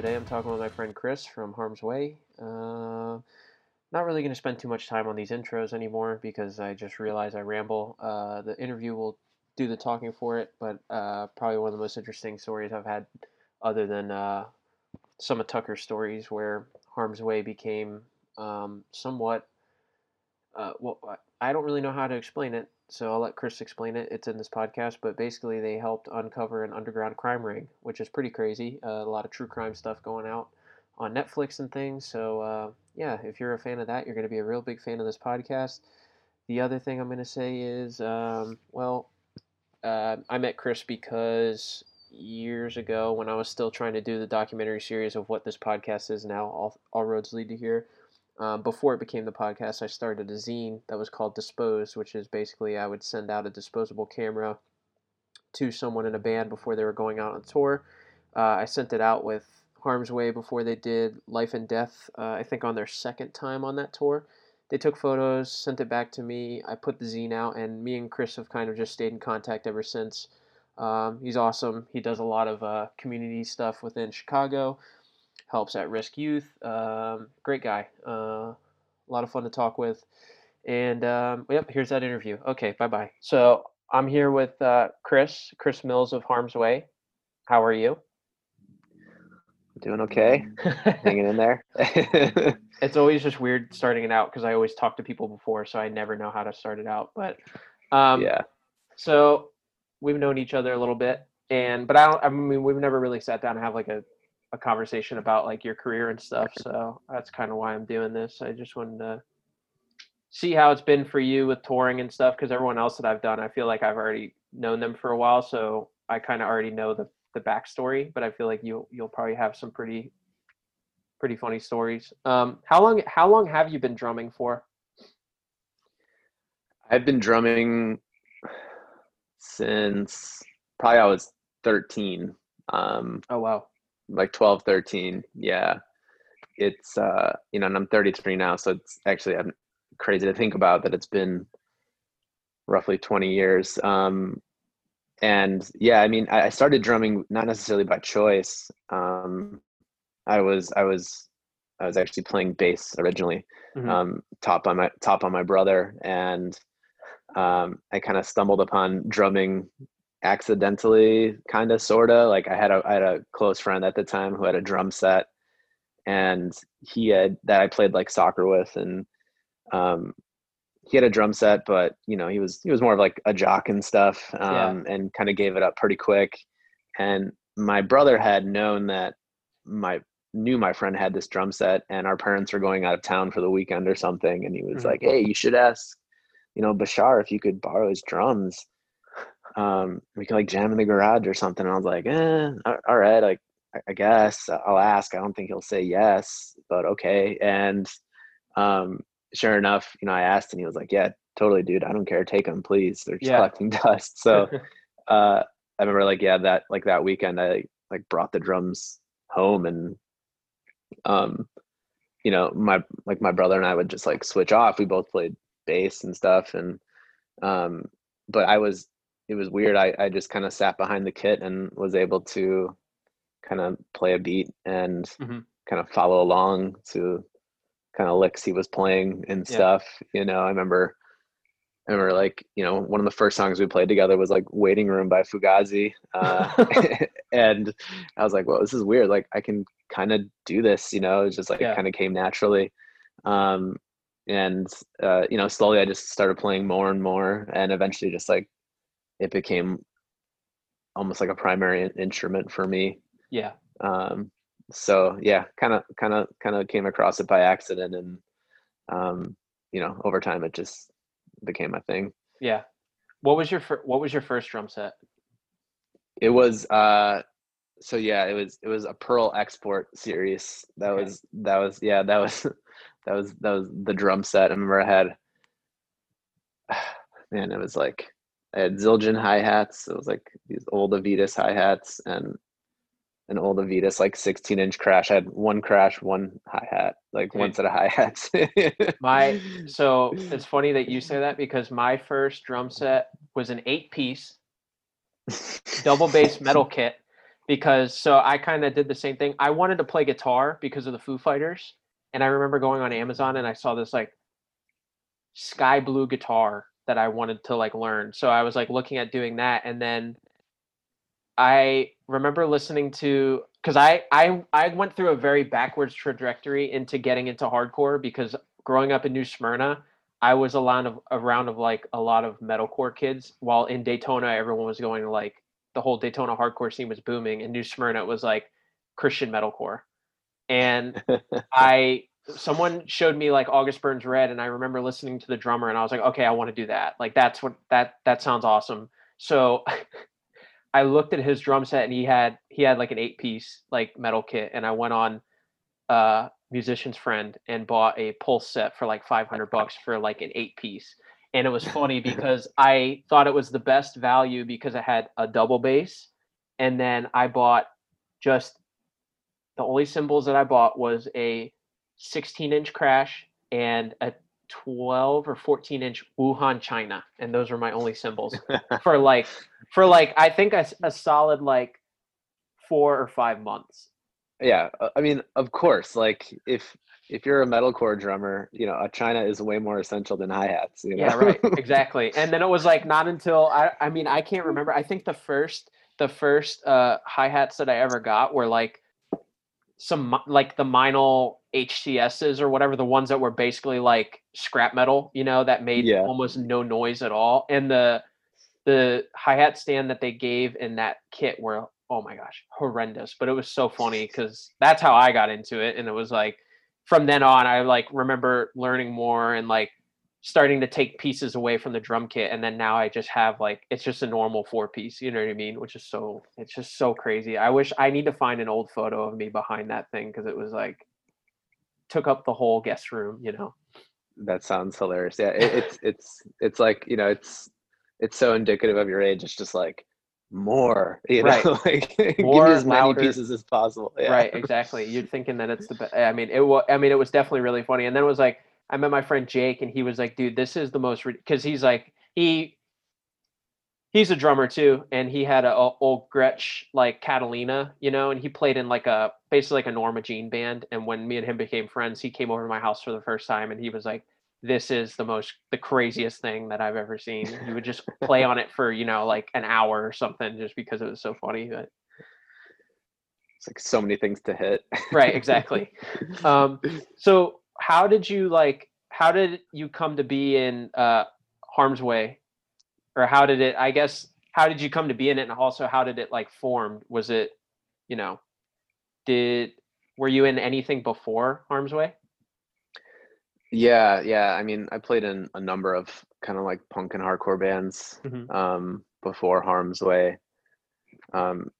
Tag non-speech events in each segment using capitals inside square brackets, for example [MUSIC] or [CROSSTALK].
today I'm talking with my friend Chris from Harm's Way. Uh, not really going to spend too much time on these intros anymore because I just realize I ramble. Uh, the interview will do the talking for it, but uh, probably one of the most interesting stories I've had, other than uh, some of Tucker's stories, where Harm's Way became um, somewhat. Uh, well, I don't really know how to explain it, so I'll let Chris explain it. It's in this podcast, but basically they helped uncover an underground crime ring, which is pretty crazy. Uh, a lot of true crime stuff going out on Netflix and things. So uh, yeah, if you're a fan of that, you're going to be a real big fan of this podcast. The other thing I'm going to say is, um, well, uh, I met Chris because years ago when I was still trying to do the documentary series of what this podcast is now, all, all roads lead to here. Um, before it became the podcast, I started a zine that was called Disposed, which is basically I would send out a disposable camera to someone in a band before they were going out on tour. Uh, I sent it out with Harm's Way before they did Life and Death, uh, I think on their second time on that tour. They took photos, sent it back to me. I put the zine out, and me and Chris have kind of just stayed in contact ever since. Um, he's awesome. He does a lot of uh, community stuff within Chicago helps at risk youth. Um, great guy. Uh, a lot of fun to talk with. And um, yep, here's that interview. Okay, bye bye. So I'm here with uh, Chris, Chris Mills of Harm's Way. How are you? Doing okay. [LAUGHS] Hanging in there. [LAUGHS] it's always just weird starting it out because I always talk to people before, so I never know how to start it out. But um, yeah. So we've known each other a little bit, and but I don't. I mean, we've never really sat down and have like a a conversation about like your career and stuff. So that's kind of why I'm doing this. I just wanted to see how it's been for you with touring and stuff because everyone else that I've done, I feel like I've already known them for a while, so I kind of already know the the backstory. But I feel like you you'll probably have some pretty pretty funny stories. Um, how long how long have you been drumming for? I've been drumming since probably I was 13. Um, oh wow like 12 13 yeah. It's uh you know and i'm 33 now so it's actually i'm crazy to think about that it's been roughly 20 years. Um and yeah i mean i, started drumming not necessarily by choice. Um i was i was i was actually playing bass originally mm-hmm. um top on my top on my brother. And um i kind of stumbled upon drumming accidentally kind of sort of like I had a I had a close friend at the time who had a drum set and he had that I played like soccer with and um he had a drum set but you know he was he was more of like a jock and stuff um yeah. and kind of gave it up pretty quick and my brother had known that my knew my friend had this drum set and our parents were going out of town for the weekend or something and he was mm-hmm. like hey you should ask you know Bashar if you could borrow his drums um, we can like jam in the garage or something. And I was like, eh, all right, like I guess I'll ask. I don't think he'll say yes, but okay. And um, sure enough, you know, I asked and he was like, yeah, totally, dude. I don't care. Take them, please. They're just yeah. collecting [LAUGHS] dust. So [LAUGHS] uh, I remember like, yeah, that like that weekend, I like brought the drums home and um, you know, my like my brother and I would just like switch off. We both played bass and stuff, and um, but I was it was weird. I, I just kind of sat behind the kit and was able to kind of play a beat and mm-hmm. kind of follow along to kind of licks he was playing and stuff. Yeah. You know, I remember I remember like, you know, one of the first songs we played together was like Waiting Room by Fugazi. Uh, [LAUGHS] [LAUGHS] and I was like, well, this is weird. Like I can kind of do this, you know, it's just like yeah. it kind of came naturally. Um, and, uh, you know, slowly I just started playing more and more and eventually just like it became almost like a primary instrument for me. Yeah. Um, so yeah, kind of, kind of, kind of came across it by accident, and um, you know, over time it just became my thing. Yeah. What was your fir- What was your first drum set? It was uh, so yeah, it was it was a Pearl Export series. That okay. was that was yeah that was [LAUGHS] that was that was the drum set. I remember I had [SIGHS] man, it was like I had Zildjian hi hats. It was like these old Avedis hi hats and an old Avedis like 16 inch crash. I had one crash, one hi hat, like one set of hi hats. [LAUGHS] my [LAUGHS] so it's funny that you say that because my first drum set was an eight piece double bass metal [LAUGHS] kit. because so I kind of did the same thing. I wanted to play guitar because of the Foo Fighters, and I remember going on Amazon and I saw this like sky blue guitar that I wanted to like learn. So I was like looking at doing that, and then I remember listening to because I I I went through a very backwards trajectory into getting into hardcore because growing up in New Smyrna, I was around of around of like a lot of metalcore kids, while in Daytona everyone was going to like the whole Daytona hardcore scene was booming, and New Smyrna was like Christian metalcore, and [LAUGHS] I someone showed me like August Burns Red, and I remember listening to the drummer, and I was like, okay, I want to do that. Like that's what that that sounds awesome. So [LAUGHS] I looked at his drum set, and he had he had like an eight piece like metal kit, and I went on uh musician's friend and bought a pulse set for like 500 bucks for like an eight piece and it was funny [LAUGHS] because i thought it was the best value because it had a double bass and then i bought just the only cymbals that i bought was a 16 inch crash and a 12 or 14 inch wuhan china and those were my only symbols [LAUGHS] for like for like i think a, a solid like four or five months yeah uh, i mean of course like if if you're a metalcore drummer you know a china is way more essential than hi-hats you know? yeah right [LAUGHS] exactly and then it was like not until i i mean i can't remember i think the first the first uh hi-hats that i ever got were like some like the Meinl HCSs or whatever, the ones that were basically like scrap metal, you know, that made Yeah. almost no noise at all. And the the hi hat stand that they gave in that kit were oh my gosh horrendous, but it was so funny because that's how I got into it, and it was like from then on I like remember learning more and like starting to take pieces away from the drum kit. And then now i just have like it's just a normal four piece you know what i mean? Which is so it's just so crazy. I wish i need to find an old photo of me behind that thing because it was like took up the whole guest room you know? That sounds hilarious. Yeah it, it's it's it's like you know it's it's so indicative of your age it's just like more [LAUGHS] you know [LAUGHS] like More, as many louder. pieces as possible. Yeah. right exactly. You're thinking that it's the best i mean it was i mean it was definitely really funny. And then it was like i met my friend jake and he was like dude this is the most because he's like he he's a drummer too and he had a, a old gretsch like catalina you know and he played in like a basically like a norma jean band and when me and him became friends he came over to my house for the first time and he was like this is the most the craziest thing that i've ever seen. He would just [LAUGHS] play on it for you know like an hour or something just because it was so funny but it's like so many things to hit. Right exactly. [LAUGHS] Um so how did you like how did you come to be in uh harm's way or how did it i guess how did you come to be in it and also how did it like form was it you know did were you in anything before harm's way Yeah, yeah. I mean, I played in a number of kind of like punk and hardcore bands Mhm. um, before Harm's Way. Um,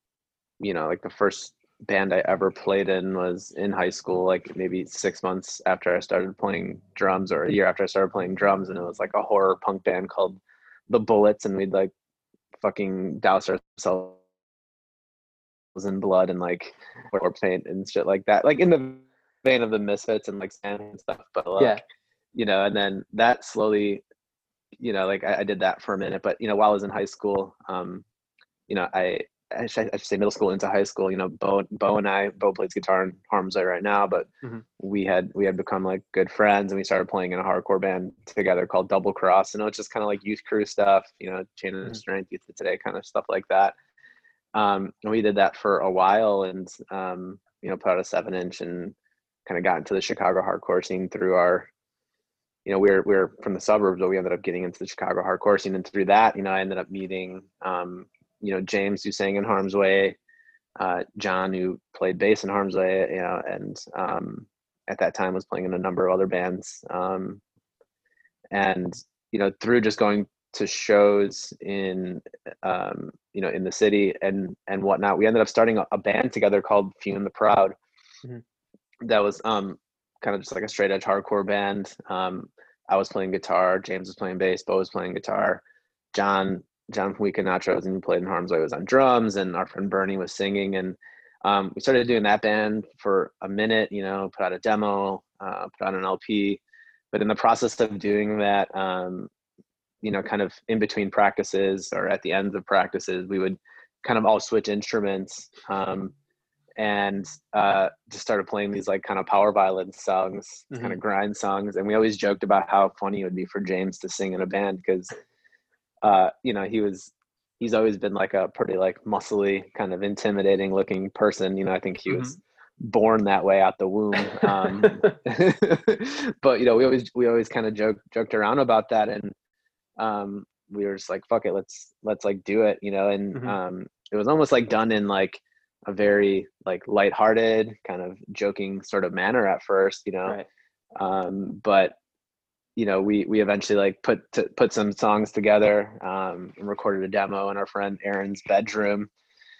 you know, like the first band I ever played in was in high school, like maybe six months after I started playing drums, or a year after I started playing drums, and it was like a horror punk band called The Bullets, and we'd like fucking douse ourselves in blood and like or paint and shit like that, like in the vein of the Misfits and like Sand and stuff, but like, yeah. you know, and then that slowly, you know, like I, I did that for a minute, but you know, while I was in high school, um, you know, I, I should, I should say middle school into high school, you know, Bo, Bo and I, Bo plays guitar in Harm's Way right now, but Mhm. we had, we had become like good friends and we started playing in a hardcore band together called Double Cross. And it was just kind of like youth crew stuff, you know, Chain of Mhm. Strength, Youth of Today kind of stuff like that. Um, and we did that for a while and, um, you know, put out a seven inch and kind of got into the Chicago hardcore scene through our, you know, we we're we we're from the suburbs, but we ended up getting into the Chicago hardcore scene, and through that, you know, I ended up meeting, um, you know, James who sang in Harm's Way, uh, John who played bass in Harm's Way, you know, and um, at that time was playing in a number of other bands, um, and you know, through just going to shows in, um, you know, in the city and and whatnot, we ended up starting a, a band together called Few and the Proud. Mhm. That was um, kind of just like a straight edge hardcore band. Um, I was playing guitar, James was playing bass, Bo was playing guitar, John John Nachos and who played in Harm's Way was on drums, and our friend Bernie was singing. And um, we started doing that band for a minute, you know, put out a demo, uh, put out an LP. But in the process of doing that, um, you know, kind of in between practices or at the ends of practices, we would kind of all switch instruments um, and uh, just started playing these like kind of power violence songs, kind Mhm. of grind songs. And we always joked about how funny it would be for James to sing in a band because, uh, you know, he was he's always been like a pretty like muscly, kind of intimidating looking person. You know, I think he was born that way out the womb. Um, [LAUGHS] [LAUGHS] but you know, we always we always kind of joked joked around about that, and um, we were just like, "Fuck it, let's let's like do it," you know. And Mhm. um, it was almost like done in like a very like lighthearted, kind of joking sort of manner at first, you know. right. Um, but you know, we we eventually like put to, put some songs together um, and recorded a demo in our friend Aaron's bedroom,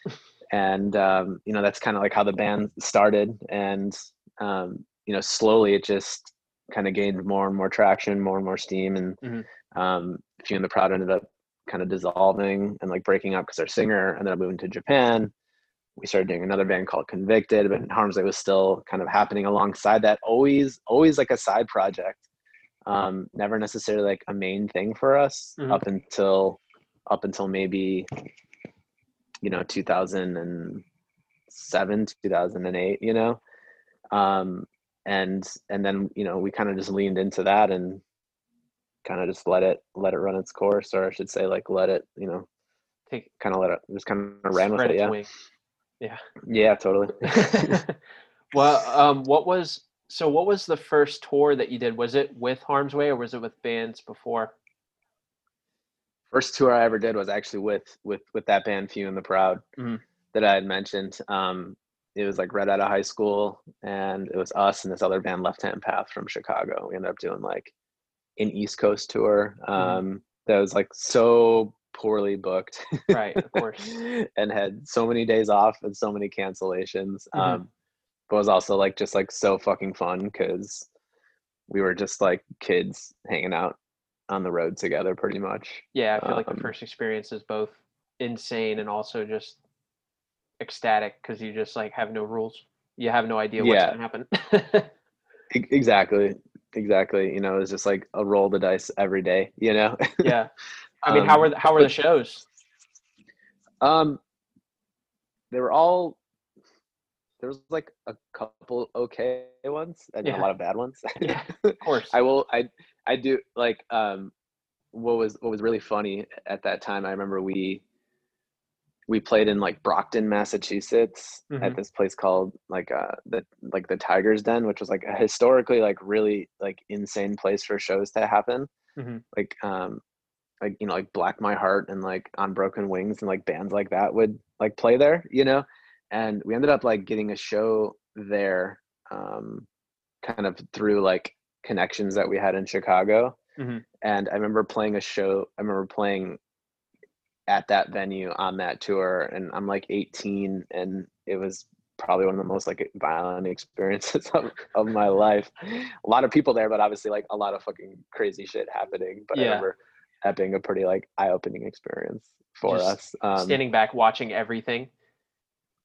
[LAUGHS] and um, you know that's kind of like how the band started. And um, you know, slowly it just kind of gained more and more traction, more and more steam, and Mhm. um, Few and the Proud ended up kind of dissolving and like breaking up because our singer ended up moving to Japan. We started doing another band called Convicted, but Harm's Way was still kind of happening alongside that. Always, always like a side project. Um, never necessarily like a main thing for us Mhm. up until up until maybe you know 2007 2008 you know um and and then you know we kind of just leaned into that and kind of just let it let it run its course or i should say like let it you know Take kind of let it just kind of ran with it yeah wing. yeah totally [LAUGHS] well, um, what was so? What was the first tour that you did? Was it with Harm's Way or was it with bands before? first tour i ever did was actually with with with that band few and the proud Mhm. that i had mentioned um it was like right out of high school and it was us and this other band left hand path from chicago we ended up doing like an east coast tour um that was like so poorly booked Right, of course. [LAUGHS] and had so many days off and so many cancellations Mhm. um but was also like just like so fucking fun because we were just like kids hanging out on the road together pretty much Yeah, I feel like Um, the first experience is both insane and also just ecstatic because you just like have no rules. You have no idea what's Yeah. gonna happen. Exactly exactly you know it's just like a roll the dice every day you know yeah. [LAUGHS] I mean, how Um, were the, how were the shows? [LAUGHS] um they were all there was like a couple okay ones and Yeah. a lot of bad ones [LAUGHS] Yeah, of course. i will i i do like um what was what was really funny at that time i remember we we played in like brockton massachusetts Mhm. at this place called like uh the like the tigers den which was like a historically like really like insane place for shows to happen Mhm. like um like you know like black my heart and like on broken wings and like bands like that would like play there you know and we ended up like getting a show there um kind of through like connections that we had in chicago Mhm. and i remember playing a show i remember playing at that venue on that tour and i'm like 18 and it was probably one of the most like violent [LAUGHS] experiences of, of my [LAUGHS] life a lot of people there but obviously like a lot of fucking crazy shit happening but i remember that being a pretty like eye-opening experience for Just us um, Standing back, watching everything.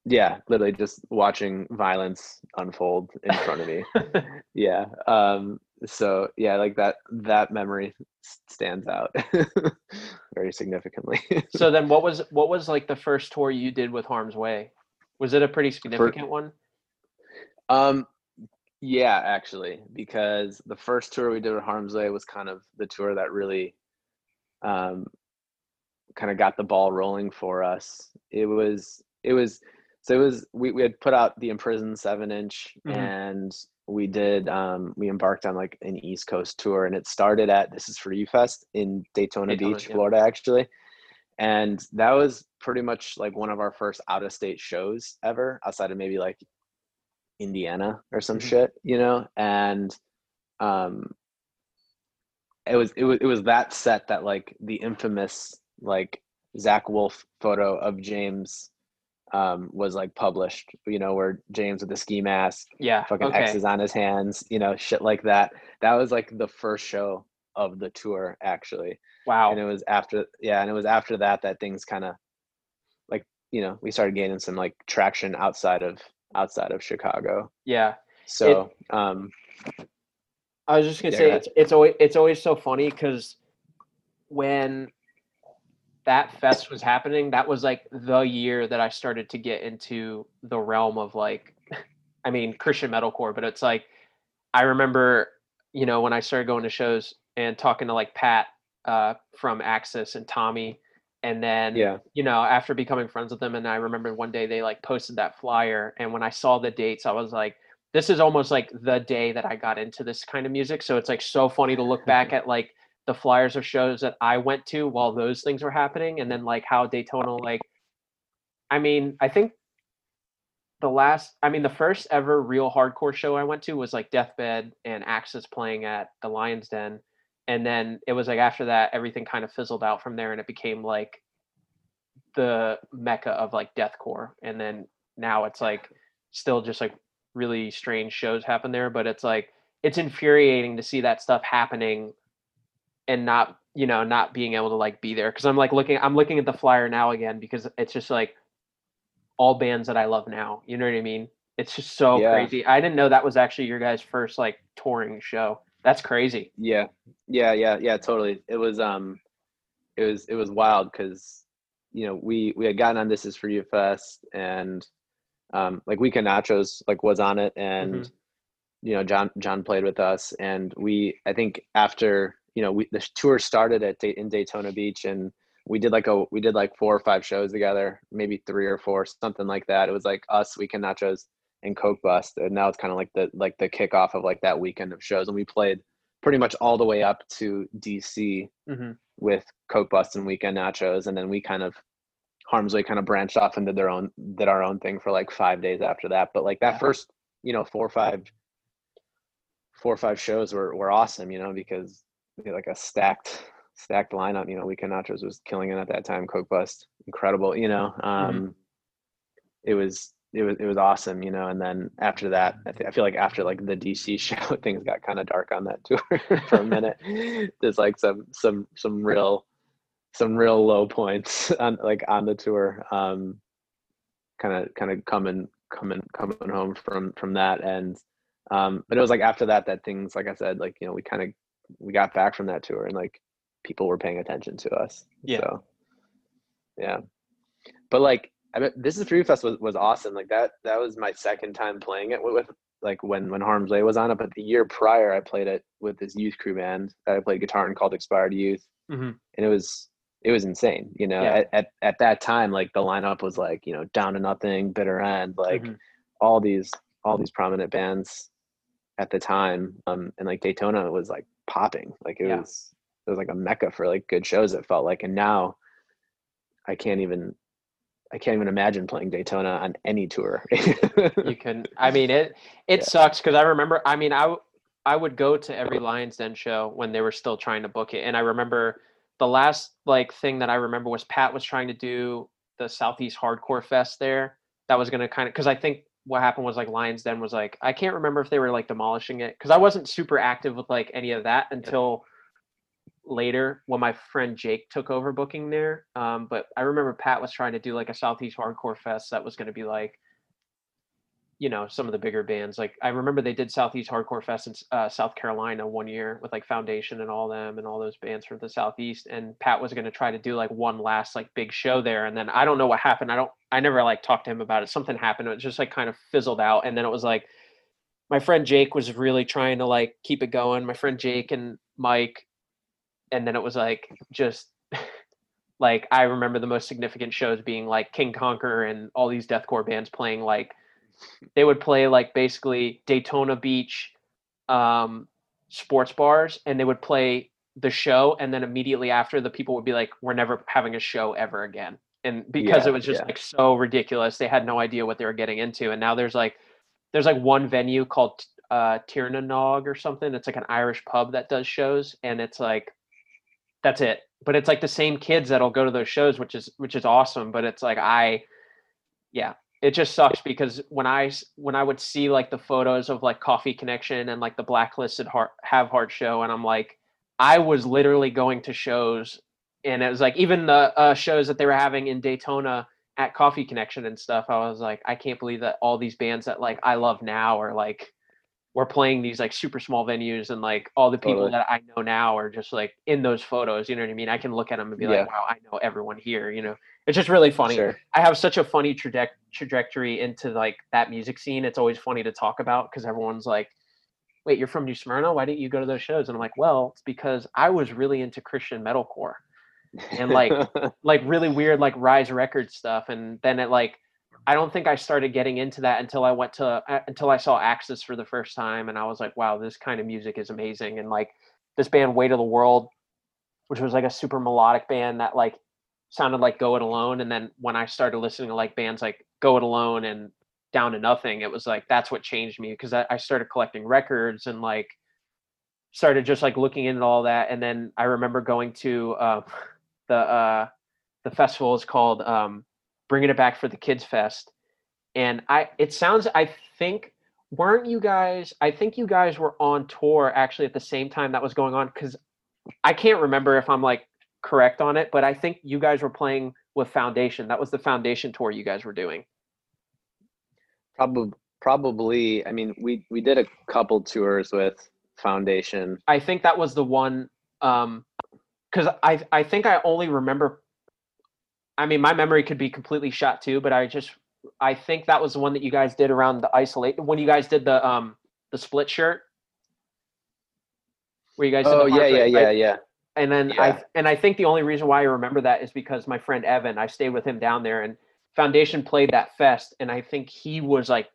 Yeah literally just watching violence unfold in front of me [LAUGHS] yeah um so yeah like that that memory stands out [LAUGHS] very significantly [LAUGHS] so then, what was what was like the first tour you did with Harm's Way? Was it a pretty significant one? Um, yeah, actually, because the first tour we did with Harm's Way was kind of the tour that really, um, kind of got the ball rolling for us. It was, it was, so it was, we, we had put out the Imprisoned seven inch Mhm. and we did, um, we embarked on like an East Coast tour and it started at This Is For You Fest in Daytona, Daytona, Beach, yeah. Florida, actually. And that was pretty much like one of our first out of state shows ever outside of maybe like Indiana or some Mhm. shit, you know, and um it was it was it was that set that like the infamous like Zach Wolf photo of James um was like published, you know, where James with the ski mask, Yeah. fucking okay. X's on his hands, you know, shit like that. That was like the first show of the tour actually. Wow. And it was after yeah, and it was after that that things kind of like, you know, we started gaining some like traction outside of outside of Chicago. yeah. So, um, I was just gonna Yeah, say it's it's always it's always so funny because when that fest was happening, that was like the year that I started to get into the realm of like, [LAUGHS] I mean, Christian metalcore, but it's like, I remember, you know, when I started going to shows and talking to like Pat uh, from Axis and Tommy, and then Yeah. you know after becoming friends with them, and I remember one day they like posted that flyer, and when I saw the dates, I was like, this is almost like the day that I got into this kind of music. So it's like so funny to look back [LAUGHS] at like the flyers of shows that I went to while those things were happening, and then like how Daytona like. I mean, I think the last i mean the first ever real hardcore show i went to was like deathbed and axis playing at the lions den and then it was like after that everything kind of fizzled out from there and it became like the mecca of like deathcore and then now it's like still just like really strange shows happen there but it's like it's infuriating to see that stuff happening and not you know not being able to like be there because i'm like looking i'm looking at the flyer now again because it's just like all bands that I love now. You know what I mean? It's just so Yeah. crazy. I didn't know that was actually your guys' first like touring show. That's crazy. Yeah, yeah, yeah, yeah. Totally. It was um, it was it was wild because you know we we had gotten on This Is For You Fest and um like Weekend Nachos like was on it and you know John John played with us and we I think after you know we the tour started at in Daytona Beach and we did like a we did like four or five shows together maybe three or four something like that it was like us Weekend Nachos and Coke Bust and now it's kind of like the like the kickoff of like that weekend of shows and we played pretty much all the way up to DC hmm with Coke Bust and Weekend Nachos, and then we kind of Harm's Way kind of branched off and did their own did our own thing for like five days after that. But like that Yeah. first, you know, four or five four or five shows were were awesome, you know, because like a stacked stacked lineup. You know, Weekend Nachos was killing it at that time. Coke Bust, incredible. You know, um, it was it was it was awesome. You know, and then after that, I, th- I feel like after like the DC [LAUGHS] show, things got kind of dark on that tour [LAUGHS] for a minute. There's like some some some real some real low points [LAUGHS] on like on the tour. Um, kind of kind of coming coming coming home from from that and um but it was like after that that things like i said like you know we kind of we got back from that tour and like people were paying attention to us Yeah. so yeah but like i bet this is for you fest was, was awesome like that that was my second time playing it with, like when when harm's way was on it but the year prior i played it with this youth crew band that i played guitar in called expired youth hmm and it was it was insane you know Yeah. at, at at that time like the lineup was like you know down to nothing bitter end like Mhm. all these all these prominent bands at the time um and like daytona was like popping like it Yeah. was it was like a mecca for like good shows it felt like and now i can't even i can't even imagine playing daytona on any tour You [LAUGHS] can. I mean it. It Yeah. sucks because I remember. I mean I I would go to every Lions Den show when they were still trying to book it, and I remember the last like thing that I remember was Pat was trying to do the Southeast Hardcore Fest there. That was gonna kind of because I think what happened was like Lions Den was like I can't remember if they were like demolishing it because I wasn't super active with like any of that until later when my friend Jake took over booking there. Um, but I remember Pat was trying to do like a Southeast Hardcore Fest that was going to be like, you know, some of the bigger bands. Like I remember they did Southeast Hardcore Fest in uh, South Carolina one year with like Foundation and all them and all those bands from the Southeast. And Pat was going to try to do like one last like big show there. And then I don't know what happened. I don't. I never like talked to him about it. Something happened. It just like kind of fizzled out. And then it was like my friend Jake was really trying to like keep it going. My friend Jake and Mike and then it was like just [LAUGHS] like I remember the most significant shows being like King conquer and all these deathcore bands playing like they would play like basically Daytona Beach um sports bars and they would play the show and then immediately after the people would be like we're never having a show ever again. And because Yeah, it was just yeah. like so ridiculous they had no idea what they were getting into and now there's like there's like one venue called uh Tiernanog or something. It's like an Irish pub that does shows and it's like that's it. But it's like the same kids that'll go to those shows which is which is awesome but it's like i yeah it just sucks because when I when i would see like the photos of like coffee connection and like the blacklisted heart have heart show and i'm like i was literally going to shows and it was like even the uh, shows that they were having in daytona at coffee connection and stuff i was like i can't believe that all these bands that like i love now are like we're playing these like super small venues and like all the people Totally. that I know now are just like in those photos. You know what I mean? I can look at them and be Yeah. like, wow, I know everyone here. You know, it's just really funny. Sure. I have such a funny traje- trajectory into like that music scene. It's always funny to talk about because everyone's like, "Wait, you're from New Smyrna? Why didn't you go to those shows?" And I'm like, "Well, it's because I was really into Christian metalcore, and, like, [LAUGHS] like really weird like Rise Records stuff." And then it like, I don't think I started getting into that until I went to uh, until I saw Axis for the first time, and I was like, "Wow, this kind of music is amazing!" And like this band, Weight of the World, which was like a super melodic band that like sounded like Go It Alone. And then when I started listening to like bands like Go It Alone and Down to Nothing, it was like that's what changed me because I, I started collecting records and like started just like looking into all that. And then I remember going to uh, [LAUGHS] the uh, the festival is called um, Bringing It Back for the Kids Fest, and I it sounds I think weren't you guys I think you guys were on tour actually at the same time that was going on because I can't remember if I'm like correct on it, but I think you guys were playing with Foundation. That was the Foundation tour you guys were doing. probably probably i mean we we did a couple tours with foundation I think that was the one um cuz I I think I only remember I mean my memory could be completely shot too, but I just I think that was the one that you guys did around the isolate when you guys did the um the split shirt where you guys did oh yeah yeah yeah yeah and then Yeah. I and I think the only reason why I remember that is because my friend Evan, I stayed with him down there, and Foundation played that fest, and I think he was like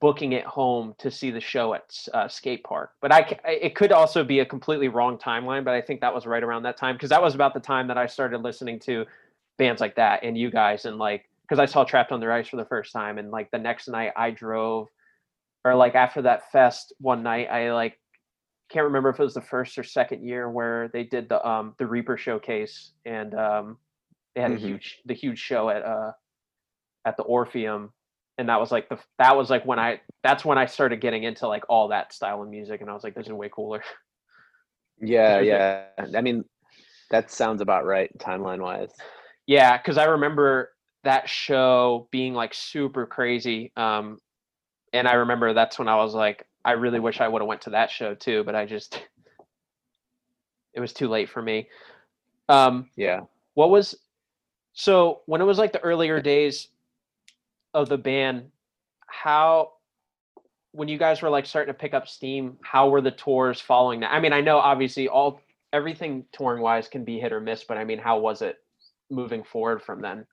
booking it home to see the show at uh, skate park. But I, it could also be a completely wrong timeline, but I think that was right around that time because that was about the time that I started listening to bands like that and you guys, and like because I saw Trapped Under Ice for the first time, and like the next night I drove, or like after that fest one night I like can't remember if it was the first or second year where they did the um the Reaper showcase and um they had Mhm. a huge the huge show at uh at the Orpheum and that was like the that was like when I that's when I started getting into like all that style of music and I was like this is way cooler. yeah [LAUGHS] yeah i mean that sounds about right timeline wise yeah, cuz I remember that show being like super crazy um and I remember that's when I was like I really wish I would have went to that show too, but I just [LAUGHS] it was too late for me. Um yeah what was so when it was like the earlier days of the band how when you guys were like starting to pick up steam how were the tours following that i mean i know obviously all everything touring wise can be hit or miss but i mean how was it moving forward from then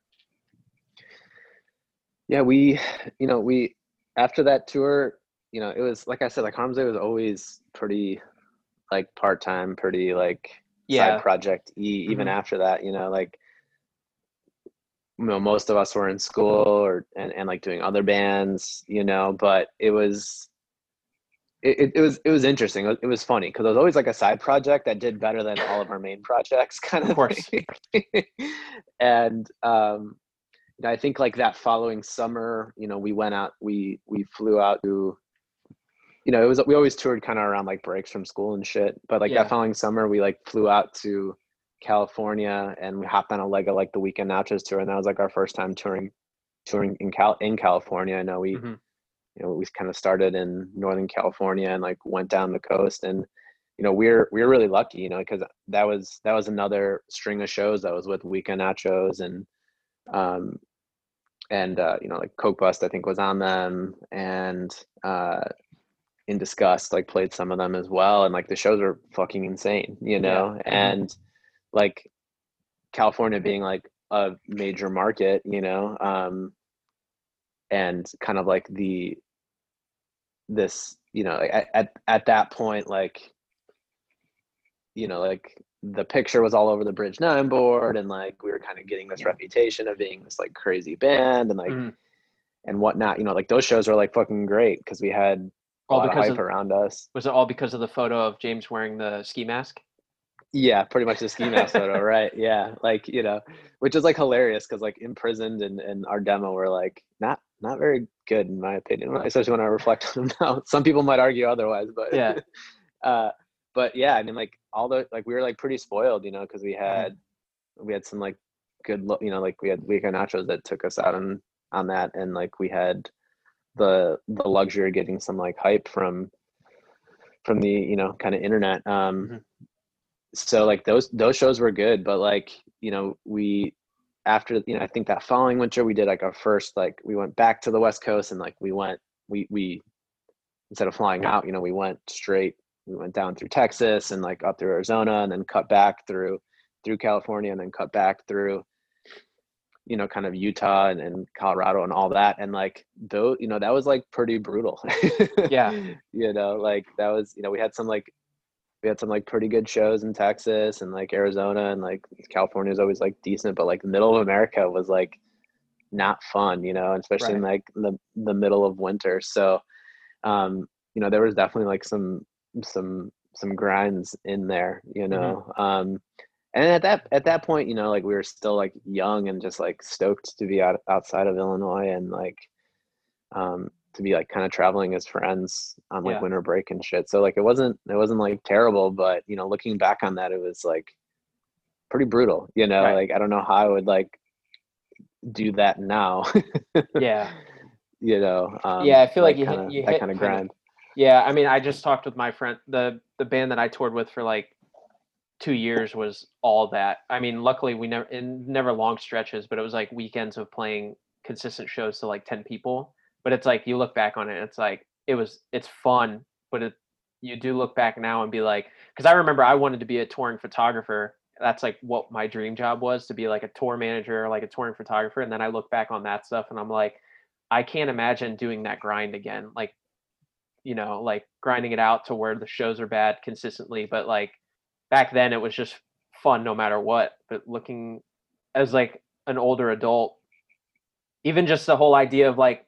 yeah we you know we after that tour you know it was like i said like harm's was always pretty like part-time pretty like yeah side project e even Mhm. after that you know like you know most of us were in school or and, and like doing other bands you know but it was it, it, was it was interesting it was, it was funny because it was always like a side project that did better than all of our main projects [LAUGHS] kind of, Of course. and um you know, i think like that following summer you know we went out we we flew out to you know it was we always toured kind of around like breaks from school and shit but like Yeah. that following summer we like flew out to California and we hopped on a leg of like the weekend nachos tour and that was like our first time touring touring in Cal in California. I know we Mhm. You know we kind of started in Northern California and like went down the coast and you know we're we're really lucky you know because that was that was another string of shows that was with weekend nachos and um and uh you know like Coke Bust I think was on them and uh in disgust like played some of them as well and like the shows are fucking insane you know and like california being like a major market you know um and kind of like the this you know at, at at that point like you know like the picture was all over the bridge nine board and like we were kind of getting this reputation of being this like crazy band and like Mhm. and whatnot you know like those shows were like fucking great because we had all lot of hype of, around us was it all because of the photo of james wearing the ski mask Yeah, pretty much the ski mask photo, [LAUGHS] right? Yeah, like you know, which is like hilarious because like imprisoned and and our demo were like not not very good in my opinion, especially when I reflect [LAUGHS] on them now. Some people might argue otherwise, but Yeah. [LAUGHS] uh, but yeah, I mean, like all the like we were like pretty spoiled, you know, because we had we had some like good look, you know, like we had weekend nachos that took us out on on that, and like we had the the luxury of getting some like hype from from the you know kind of internet. Um, Mhm. So like those those shows were good, but like you know we after you know I think that following winter we did like our first like we went back to the West Coast and like we went we we instead of flying out you know we went straight we went down through Texas and like up through Arizona and then cut back through through California and then cut back through you know kind of Utah and, and Colorado and all that. And like though you know that was like pretty brutal. Yeah. [LAUGHS] you know like that was you know we had some like we had some like pretty good shows in Texas and like Arizona and like California is always like decent but like the middle of America was like not fun you know and especially in like the the middle of winter. So um you know there was definitely like some some some grinds in there you know um and at that at that point you know like we were still like young and just like stoked to be out outside of illinois and like um to be like kind of traveling as friends on like Yeah. winter break and shit so like it wasn't it wasn't like terrible but you know looking back on that it was like pretty brutal you know Right. like i don't know how i would like do that now Yeah. [LAUGHS] you know um, Yeah, I feel like you hit- kinda, you that hit kind of grind Yeah, I mean, I just talked with my friend. the The band that I toured with for like two years was all that. I mean, luckily we never, in never long stretches, but it was like weekends of playing consistent shows to like ten people. But it's like you look back on it, it's like it was, it's fun, but it, you do look back now and be like, because I remember I wanted to be a touring photographer. That's like what my dream job was to be like a tour manager, or like a touring photographer. And then I look back on that stuff and I'm like, I can't imagine doing that grind again. Like you know, like grinding it out to where the shows are bad consistently. But like back then, it was just fun no matter what. But looking as like an older adult, even just the whole idea of like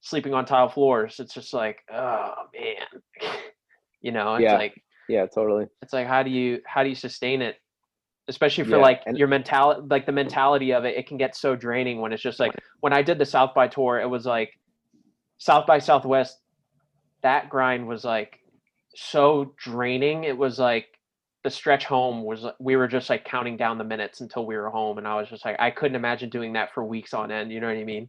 sleeping on tile floors, it's just like, oh man, [LAUGHS] you know, it's Yeah. like yeah totally. it's like how do you how do you sustain it? Especially for Yeah, like and- your mentality like the mentality of it it can get so draining when it's just like when i did the south by tour it was like south by southwest that grind was like so draining it was like the stretch home was we were just like counting down the minutes until we were home and i was just like i couldn't imagine doing that for weeks on end you know what i mean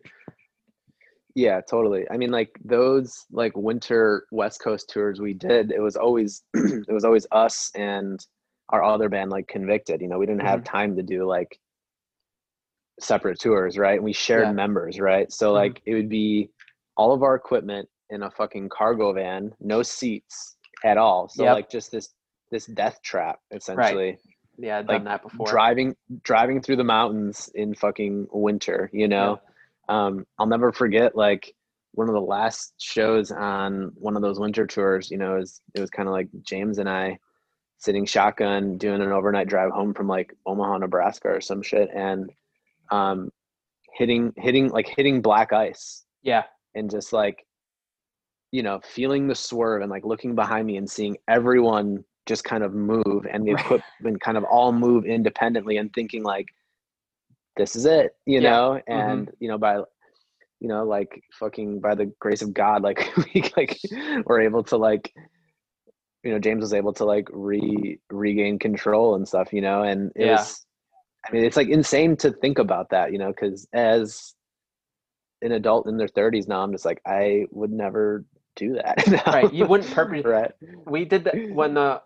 Yeah, totally. I mean, like those like winter West Coast tours we did, it was always [CLEARS THROAT] it was always us and our other band, like Convicted. You know, we didn't have time to do like separate tours, right? And we shared Yeah. members, right? So Mhm. like it would be all of our equipment in a fucking cargo van, no seats at all. So Yep. like just this this death trap essentially right. yeah i've Like, done that before driving driving through the mountains in fucking winter you know um i'll never forget like one of the last shows on one of those winter tours you know it was, it was kind of like james and i sitting shotgun doing an overnight drive home from like omaha nebraska or some shit and um hitting hitting like hitting black ice. Yeah. And just like you know feeling the swerve and like looking behind me and seeing everyone just kind of move and the equipment kind of all move independently and thinking like this is it you Yeah. know mm-hmm. and you know by you know like fucking by the grace of god like [LAUGHS] we like were able to like you know james was able to like re regain control and stuff you know and it Yeah. was i mean it's like insane to think about that you know because as an adult in their 30s now i'm just like i would never do that. [LAUGHS] Right, you wouldn't purposely- [LAUGHS] right we did that when the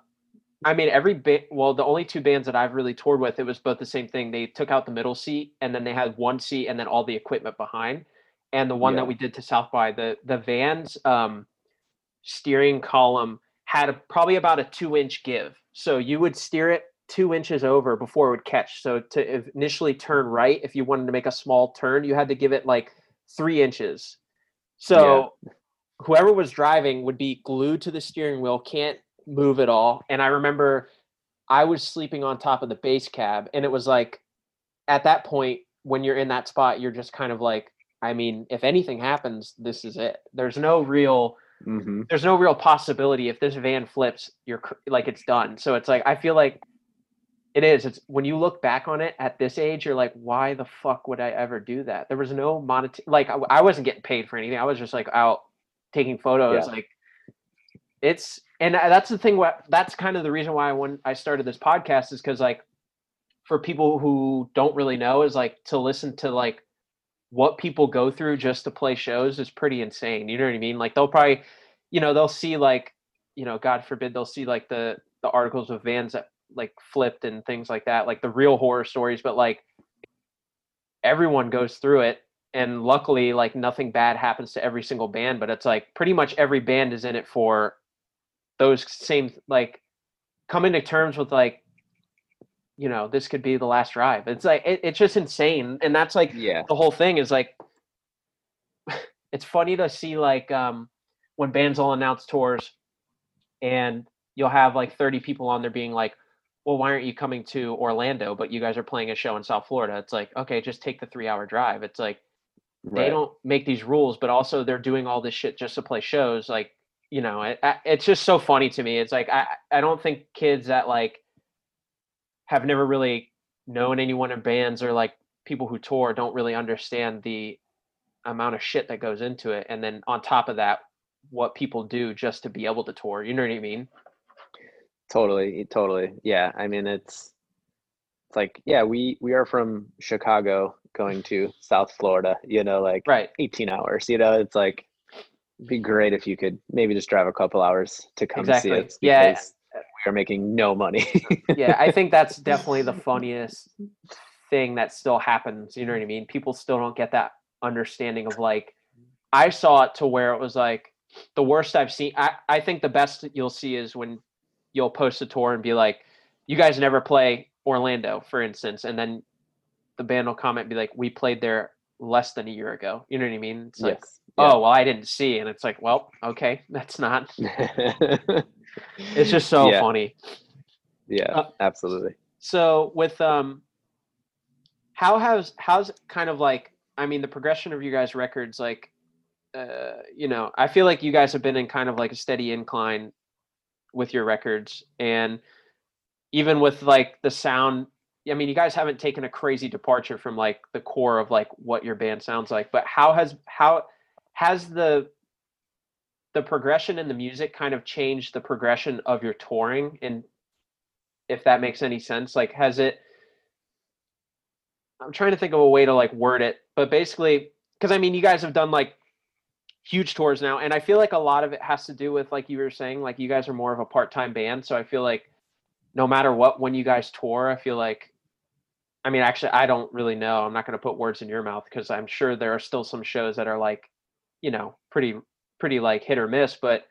i mean every band well the only two bands that i've really toured with it was both the same thing. They took out the middle seat and then they had one seat and then all the equipment behind. And the one Yeah. that we did to south by the the van's um steering column had a, probably about a two inch give. So you would steer it two inches over before it would catch. So to initially turn right if you wanted to make a small turn you had to give it like three inches. So whoever was driving would be glued to the steering wheel, can't move at all. And I remember I was sleeping on top of the bass cab, and it was like at that point when you're in that spot, you're just kind of like, I mean, if anything happens, this is it. There's no real hmm there's no real possibility if this van flips, you're like it's done. So it's like I feel like it is. It's when you look back on it at this age, you're like, why the fuck would I ever do that? There was no monetary like I, I wasn't getting paid for anything. I was just like out taking photos. Yeah. Like it's and that's the thing. What that's kind of the reason why I when I started this podcast is because like for people who don't really know is like to listen to like what people go through just to play shows is pretty insane. You know what I mean? Like they'll probably, you know, they'll see like you know, God forbid they'll see like the the articles of vans that like flipped and things like that, like the real horror stories, but like everyone goes through it and luckily like nothing bad happens to every single band, but it's like pretty much every band is in it for those same like coming to terms with like you know this could be the last drive. It's like it, it's just insane. And that's like yeah. the whole thing is like [LAUGHS] it's funny to see like um when bands all announce tours and you'll have like 30 people on there being like well why aren't you coming to orlando but you guys are playing a show in south florida? It's like okay just take the three hour drive. It's like they don't make these rules but also they're doing all this shit just to play shows. Like you know it, it's just so funny to me. It's like i i don't think kids that like have never really known anyone in bands or like people who tour don't really understand the amount of shit that goes into it. And then on top of that what people do just to be able to tour. You know what i mean? Totally totally. Yeah i mean it's it's like yeah we we are from chicago going to south florida you know like right. 18 hours you know? It's like be great if you could maybe just drive a couple hours to come exactly. see us yeah. we are making no money. [LAUGHS] Yeah i think that's definitely the funniest thing that still happens you know what i mean? People still don't get that understanding of like i saw it to where it was like the worst i've seen i, I think the best you'll see is when you'll post a tour and be like you guys never play orlando for instance and then the band will comment be like we played there less than a year ago. You know what i mean? It's like yes. Oh well i didn't see and it's like well okay [LAUGHS] that's not [LAUGHS] it's just so Yeah. funny. Yeah Uh, absolutely. so with um how has how's kind of like i mean the progression of you guys records like uh you know i feel like you guys have been in kind of like a steady incline with your records. And even with like the sound i mean you guys haven't taken a crazy departure from like the core of like what your band sounds like but how has how has the the progression in the music kind of changed the progression of your touring? And if that makes any sense like has it i'm trying to think of a way to like word it but basically because i mean you guys have done like huge tours now and i feel like a lot of it has to do with like you were saying like you guys are more of a part-time band so i feel like no matter what when you guys tour i feel like i mean actually i don't really know. I'm not going to put words in your mouth because i'm sure there are still some shows that are like you know pretty pretty like hit or miss but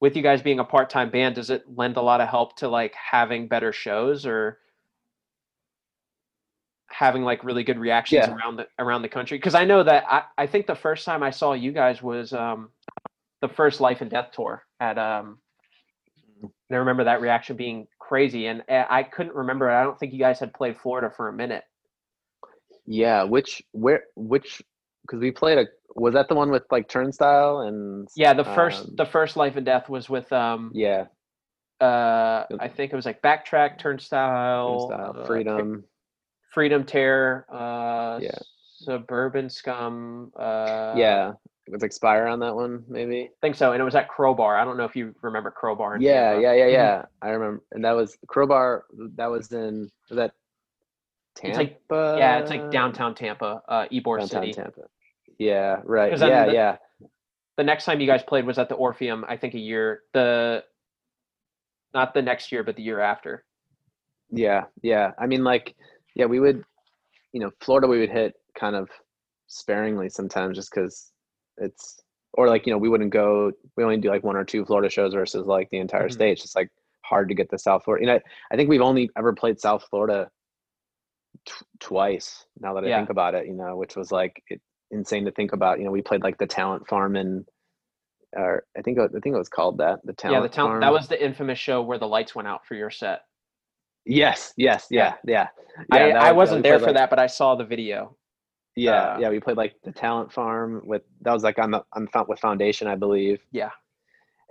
with you guys being a part-time band does it lend a lot of help to like having better shows or having like really good reactions Yeah. around the around the country? Because i know that I, I think the first time i saw you guys was um the first life and death tour at um and i remember that reaction being crazy and uh, i couldn't remember i don't think you guys had played florida for a minute. Yeah which where which because we played a was that the one with like turnstile and yeah the first um, the first life and death was with um yeah. uh i think it was like backtrack turnstile, turnstile uh, freedom. Freedom terror uh Yeah. suburban scum uh yeah it was expire on that one maybe? I think so and it was at crowbar. I don't know if you remember crowbar in yeah Tampa. yeah yeah yeah. I remember and that was crowbar that was in was that It's like- yeah it's like downtown tampa uh ybor downtown city. Tampa. Yeah right. Yeah the- yeah. the next time you guys played was at the orpheum i think a year the not the next year but the year after. Yeah, yeah. I mean, like, yeah, we would, you know, Florida, we would hit kind of sparingly sometimes just because it's, or like, you know, we wouldn't go, we only do like one or two Florida shows versus like the entire Mhm. state. It's just like hard to get to South Florida. You know, I think we've only ever played South Florida t- twice now that I Yeah. think about it, you know, which was like it, insane to think about. You know, we played like the Talent Farm in, or I think, it- I think it was called that, the Talent yeah the town Farm. that was the infamous show where the lights went out for your set Yes, yes, yeah, yeah. i, Yeah, that I was, wasn't there for like- that but i saw the video Yeah, Uh, yeah, we played like the Talent Farm with that was like on the on with Foundation, I believe. Yeah.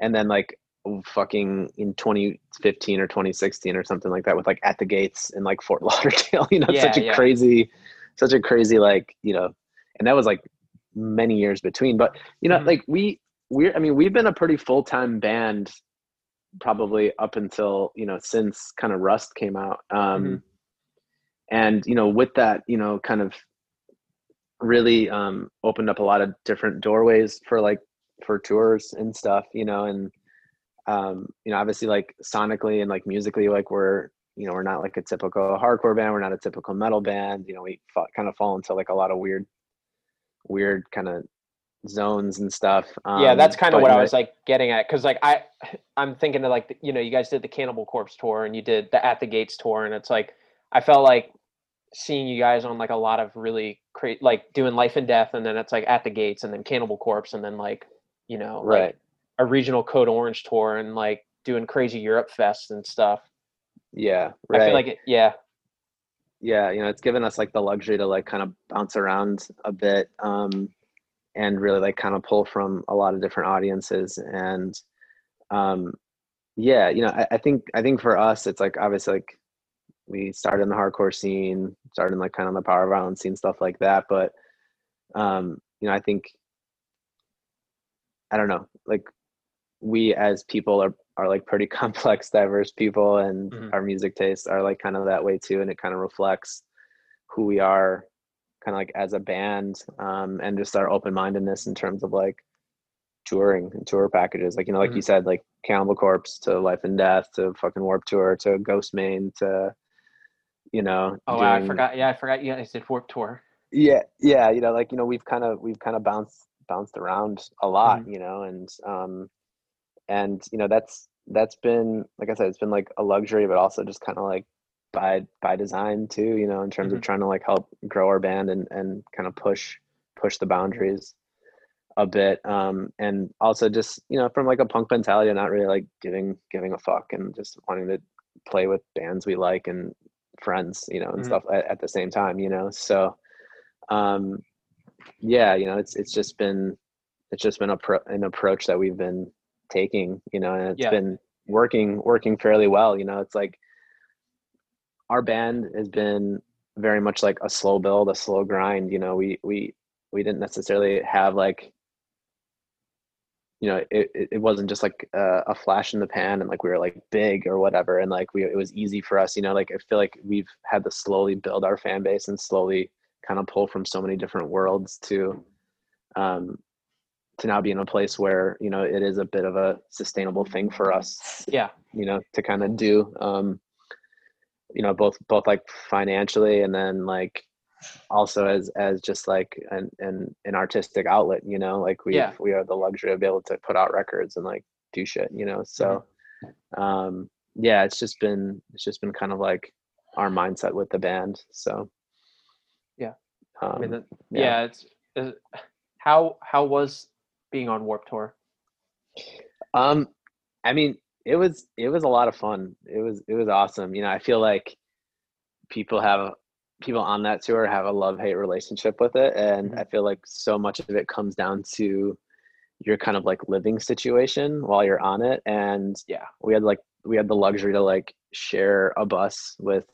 And then like fucking in 2015 or 2016 or something like that with like At the Gates in like Fort [LAUGHS] Lauderdale. You know, it's such a yeah. crazy, such a crazy like you know, and that was like many years between. But you know, Mhm. like we we I mean we've been a pretty full time band probably up until you know since kind of Rust came out. Um, Mhm. And you know, with that, you know, kind of really um, opened up a lot of different doorways for like for tours and stuff, you know, and um, you know, obviously like sonically and like musically, like we're, you know, we're not like a typical hardcore band. We're not a typical metal band. You know, we kind of fall into like a lot of weird, weird kind of zones and stuff. Um, yeah, that's kind of what I was like getting at because like I, [SIGHS] I'm thinking of like the, you know you guys did the Cannibal Corpse tour and you did the At the Gates tour and it's like I felt like seeing you guys on like a lot of really great like doing Life and Death and then it's like At the Gates and then Cannibal Corpse and then like you know like, right. a regional Code Orange tour and like doing crazy Europe Fest and stuff. Yeah. Right. I feel like it, yeah, yeah you know it's given us like the luxury to like kind of bounce around a bit um and really like kind of pull from a lot of different audiences and um yeah you know I, I think i think for us it's like obviously like we started in the hardcore scene started in like kind of the power violence scene stuff like that but um you know i think i don't know like we as people are are like pretty [LAUGHS] complex diverse people and Mhm. our music tastes are like kind of that way too and it kind of reflects who we are kind of like as a band um and just our open-mindedness in terms of like touring and tour packages like you know like you said like cannibal corpse to life and death to fucking warp tour to Ghostemane to you know oh I forgot yeah I forgot Yeah, I said Warp Tour. yeah yeah you know like you know we've kind of we've kind of bounced bounced around a lot you know and um and you know that's that's been like i said it's been like a luxury but also just kind of like by by design too you know in terms Mhm. of trying to like help grow our band and and kind of push push the boundaries a bit um and also just you know from like a punk mentality not really like giving giving a fuck and just wanting to play with bands we like and friends you know and Mhm. stuff at, at the same time you know so um yeah you know it's it's just been it's just been a pro- an approach that we've been taking you know and it's Yeah. been working working fairly well you know it's like our band has been very much like a slow build a slow grind you know we we we didn't necessarily have like you know it, it wasn't just like a, a flash in the pan and like we were like big or whatever. And like we it was easy for us you know like i feel like we've had to slowly build our fan base and slowly kind of pull from so many different worlds to um to now be in a place where you know it is a bit of a sustainable thing for us Yeah, you know to kind of do um you know both both like financially and then like also as as just like an an, an artistic outlet you know like we Yeah. we have the luxury of being able to put out records and like do shit you know so um yeah it's just been it's just been kind of like our mindset with the band so Yeah. um, I mean that, yeah. it's is, how how was being on Warp Tour? Um, I mean, it was it was a lot of fun. It was it was awesome. You know, I feel like people have people on that tour have a love hate relationship with it, and Mhm. I feel like so much of it comes down to your kind of like living situation while you're on it. And Yeah. we had like we had the luxury to like share a bus with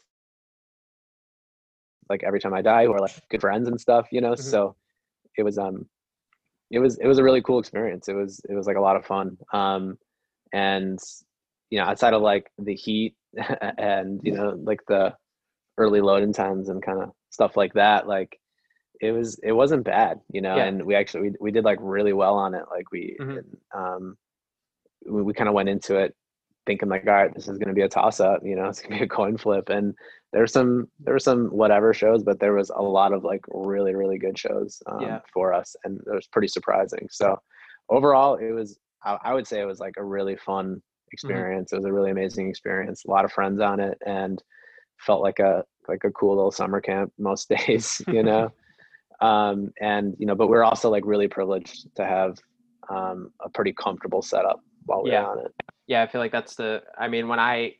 like every time I die who are like good friends and stuff, you know. Mhm. So it was um it was it was a really cool experience. It was it was like a lot of fun. Um and you know, outside of like the heat [LAUGHS] and you know, like the early loading times and kind of stuff like that, like it was it wasn't bad, you know, Yeah. and we actually we, we did like really well on it. Like we Mhm. and, um we, we kind of went into it thinking like, all right, this is gonna be a toss up, you know, [LAUGHS] it's gonna be a coin flip. And there were some there were some whatever shows, but there was a lot of like really, really good shows um, Yeah. for us and it was pretty surprising. So overall it was I, I would say it was like a really fun experience. It was a really amazing experience. A lot of friends on it and felt like a like a cool little summer camp most [LAUGHS] days, you [LAUGHS] know. um and you know, but we're also like really privileged to have um a pretty comfortable setup while we're Yeah. on it. Yeah, I feel like that's the. I mean, when I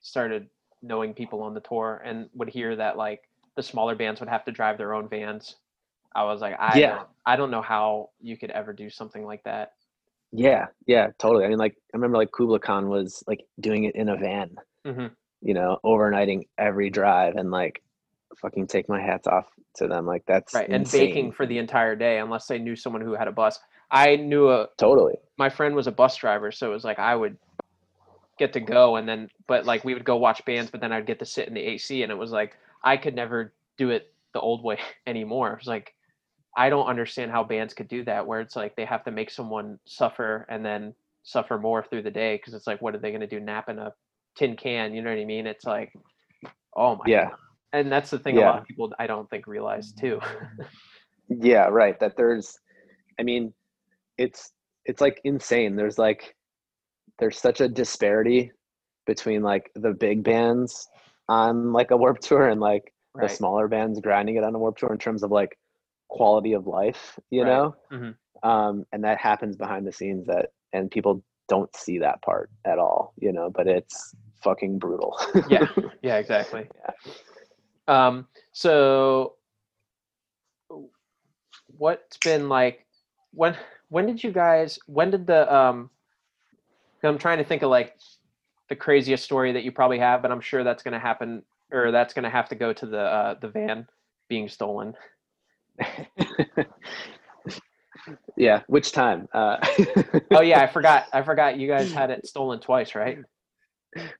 started knowing people on the tour and would hear that like the smaller bands would have to drive their own vans, I was like, I Yeah. don't, I don't know how you could ever do something like that. Yeah, yeah, totally. I mean, like I remember like Kublai Khan was like doing it in a van, hmm you know, overnighting every drive, and like fucking take my hats off to them. Like that's Right, and baking for the entire day, unless they knew someone who had a bus. I knew a Totally. my friend was a bus driver, so it was like I would get to go and then but like we would go watch bands, but then I'd get to sit in the AC and it was like I could never do it the old way [LAUGHS] anymore. It was like I don't understand how bands could do that where it's like they have to make someone suffer and then suffer more through the day because it's like, what are they going to do? Nap in a tin can? You know what I mean? It's like, oh my. Yeah. God. And that's the thing yeah. a lot of people I don't think realize too. [LAUGHS] Yeah, right. That there's, I mean, it's it's like insane. There's like, there's such a disparity between like the big bands on like a warp tour and like right. the smaller bands grinding it on a warp tour in terms of like quality of life, you Right. know. Mhm. Um, and that happens behind the scenes that, and people don't see that part at all, you know. But it's fucking brutal. [LAUGHS] Yeah. Yeah, exactly. [LAUGHS] Yeah. Um, so what's been like when when did you guys when did the um I'm trying to think of like the craziest story that you probably have, but I'm sure that's gonna happen or that's gonna have to go to the uh the van being stolen. [LAUGHS] yeah. Which time? Uh, Oh yeah, I [LAUGHS] forgot I forgot you guys had it stolen twice, right?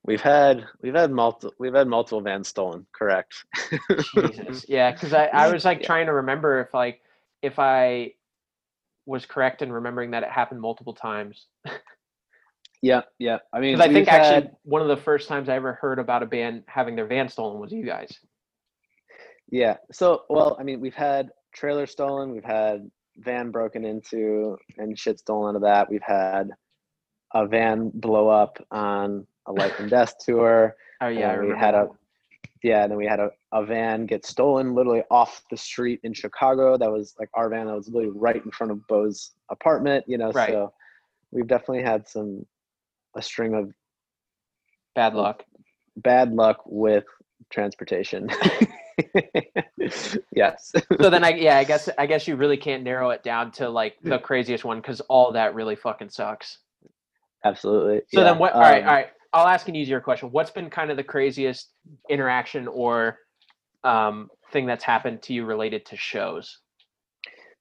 We've had we've had multiple we've had multiple vans stolen. Correct. Jesus. [LAUGHS] Yeah, because I, I was like Yeah. trying to remember if like if I was correct in remembering that it happened multiple times. Yeah, yeah. I mean, I think we've actually one of the first times I ever heard about a band having their van stolen was you guys. yeah. So, well, I mean, we've had trailers stolen. We've had van broken into and shit stolen out of that. We've had a van blow up on a life and death [LAUGHS] tour. Oh yeah, and we had a yeah, and then we had a, a van get stolen literally off the street in Chicago. That was like our van that was literally right in front of Bo's apartment, you know. Right. So we've definitely had some a string of bad luck. bad luck with transportation. [LAUGHS] [LAUGHS] yes. So then I yeah, I guess I guess you really can't narrow it down to like the craziest one because all that really fucking sucks. Absolutely. So yeah. then what all right, Um, all right. I'll ask an easier question. What's been kind of the craziest interaction or um, thing that's happened to you related to shows?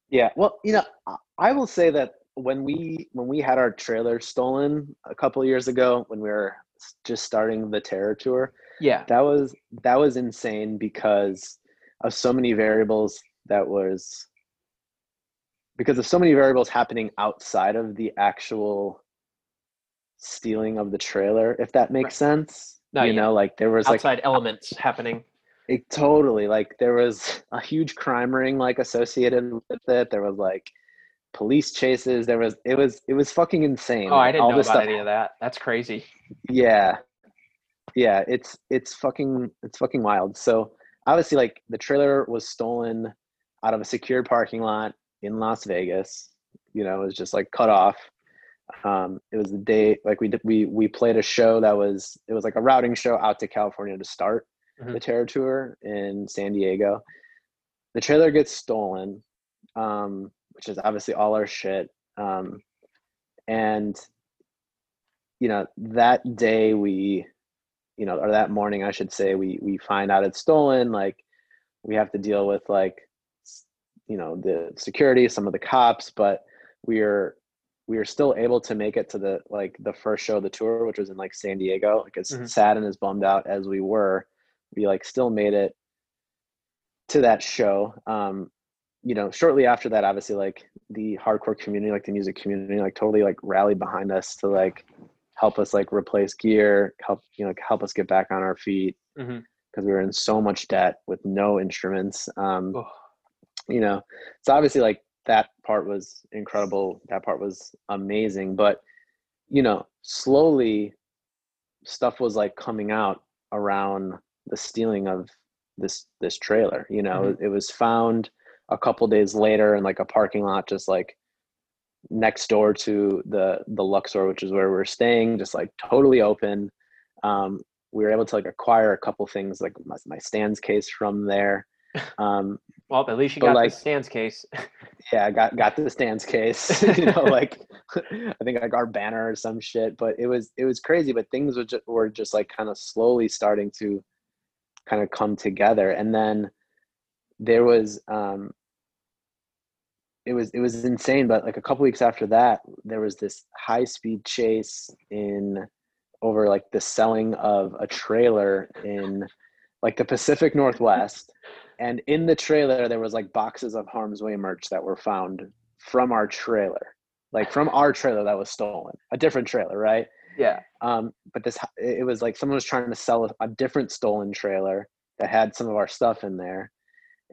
Yeah. Well, you know, I- I will say that when we when we had our trailer stolen a couple of years ago when we were just starting the terror tour, Yeah. that was that was insane because of so many variables that was because of so many variables happening outside of the actual stealing of the trailer if that makes Right. sense No, you yeah. know like there was like Outside elements happening. it totally like there was a huge crime ring like associated with it there was like police chases there was it was it was fucking insane Oh, I didn't all know about stuff any of that. That's crazy. yeah yeah it's it's fucking it's fucking wild. So obviously like the trailer was stolen out of a secured parking lot in las vegas. You know it was just like cut off. Um it was the day like we did we we played a show that was it was like a routing show out to california to start the Mhm. terror tour in san diego. The trailer gets stolen um which is obviously all our shit. Um and you know that day we you know or that morning i should say we we find out it's stolen like we have to deal with like you know the security some of the cops but we are we are still able to make it to the like the first show of the tour which was in like san diego like as Mhm. sad and as bummed out as we were we like still made it to that show um you know shortly after that obviously like the hardcore community like the music community like totally like rallied behind us to like help us like replace gear help you know help us get back on our feet because we were in so much debt with no instruments um Ugh. you know so obviously like that part was incredible that part was amazing but you know slowly stuff was like coming out around the stealing of this this trailer you know? It was found a couple days later in like a parking lot just like next door to the the luxor which is where we're staying just like totally open um we were able to like acquire a couple things like my, my stands case from there [LAUGHS] um Well, at least you got like- the stands case. [LAUGHS] yeah, I got got the stands case. [LAUGHS] you know, like I think like our banner or some shit. But it was it was crazy. But things were just, were just like kind of slowly starting to kind of come together. And then there was um it was it was insane. But like a couple weeks after that, there was this high speed chase in over like the selling of a trailer in like the Pacific Northwest. And in the trailer, there was like boxes of Harm's Way merch that were found from our trailer. like from our trailer that was stolen, a different trailer, right? Yeah. Um, but this it was like someone was trying to sell a, a different stolen trailer that had some of our stuff in there,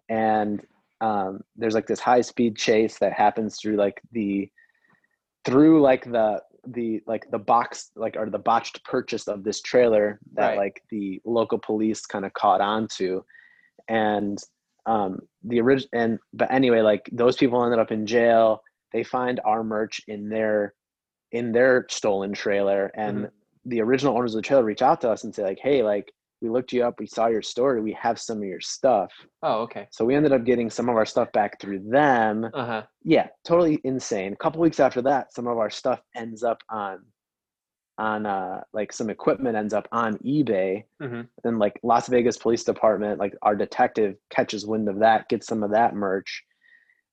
and um, there's like this high speed chase that happens through like the through like the the like the box like or the botched purchase of this trailer that Right. like the local police kind of caught on to and um the original and but anyway like those people ended up in jail they find our merch in their in their stolen trailer and Mhm. the original owners of the trailer reach out to us and say like hey like we looked you up we saw your story we have some of your stuff. Oh, okay. so we ended up getting some of our stuff back through them. Uh huh. yeah totally insane. A couple weeks after that some of our stuff ends up on on uh like some equipment ends up on ebay. Mhm. then like las vegas police department like our detective catches wind of that gets some of that merch.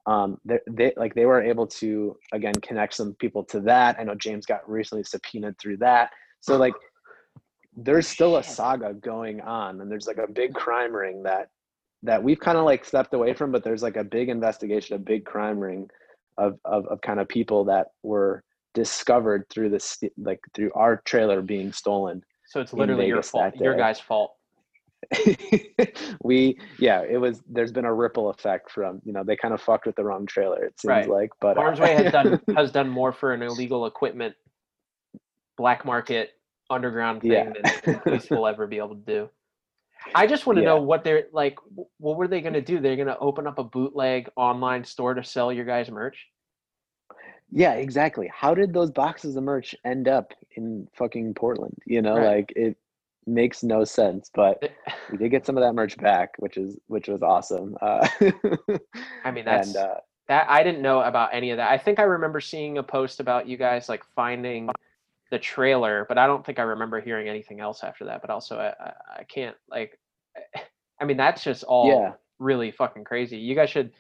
Um they, they like they were able to again connect some people to that. I know james got recently subpoenaed through that. So like there's still a saga going on and there's like a big crime ring that that we've kind of like stepped away from but there's like a big investigation a big crime ring of of, of kind of people that were discovered through this like through our trailer being stolen So it's literally your fault. Your guy's fault. [LAUGHS] we yeah it was there's been a ripple effect from you know they kind of fucked with the wrong trailer it seems Right. like but uh, Harm's Way has done [LAUGHS] has done more for an illegal equipment black market underground thing Yeah. than the police will ever be able to do. I just want to know what they're like. What were they going to do? They're going to open up a bootleg online store to sell your guys' merch. yeah exactly how did those boxes of merch end up in fucking portland you know Right. like it makes no sense but we did get some of that merch back which is which was awesome uh [LAUGHS] I mean, that's and uh that I didn't know about any of that. I think I remember seeing a post about you guys like finding the trailer, but I don't think I remember hearing anything else after that. But also, I, I, I can't like. [LAUGHS] I mean, that's just all Yeah. really fucking crazy. You guys should.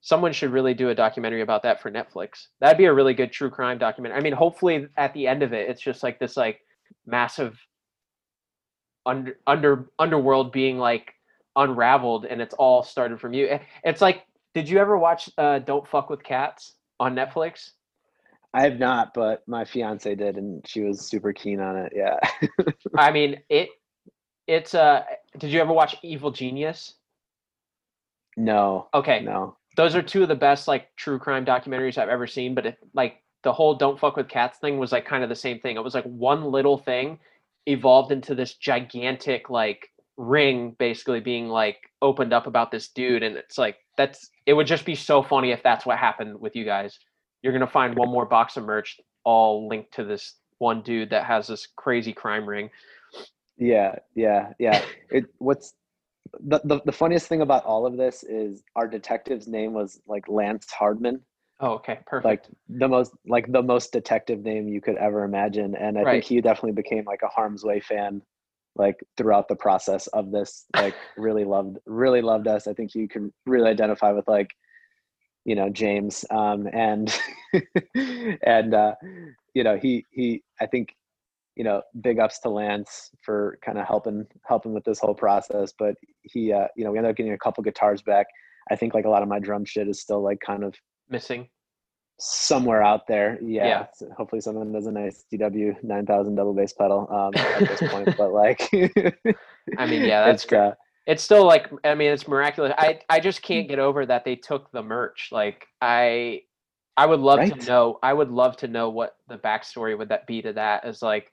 Someone should really do a documentary about that for Netflix. That'd be a really good true crime documentary. I mean, hopefully at the end of it, it's just like this like massive under under underworld being like unraveled, and it's all started from you. It's like did you ever watch uh, Don't Fuck with Cats on Netflix? I have not but my fiance did and she was super keen on it yeah [LAUGHS] I mean, it it's uh did you ever watch Evil Genius? no Okay. no Those are two of the best like true crime documentaries I've ever seen, but it, like the whole Don't Fuck with Cats thing was like kind of the same thing. It was like one little thing evolved into this gigantic like ring basically being like opened up about this dude and it's like that's it would just be so funny if that's what happened with you guys. You're going to find one more box of merch all linked to this one dude that has this crazy crime ring. Yeah, yeah, yeah. It what's the, the the funniest thing about all of this is our detective's name was like Lance Hardman, Oh, okay, perfect. like the most like the most detective name you could ever imagine, and I Right. think he definitely became like a Harm's Way fan, like throughout the process of this. Like really loved really loved us. I think you can really identify with like you know James, um, and [LAUGHS] and uh, you know he he I think you know, big ups to Lance for kind of helping helping with this whole process. But he, uh, you know, we ended up getting a couple guitars back. I think like a lot of my drum shit is still like kind of Missing. somewhere out there. Yeah. Yeah. so hopefully someone does a nice DW nine thousand double bass pedal um, at this point. [LAUGHS] But like, [LAUGHS] I mean, yeah, that's it's, uh, it's still like I mean it's miraculous. I I just can't get over that they took the merch. Like I I would love Right? to know I would love to know what the backstory would that be to that as like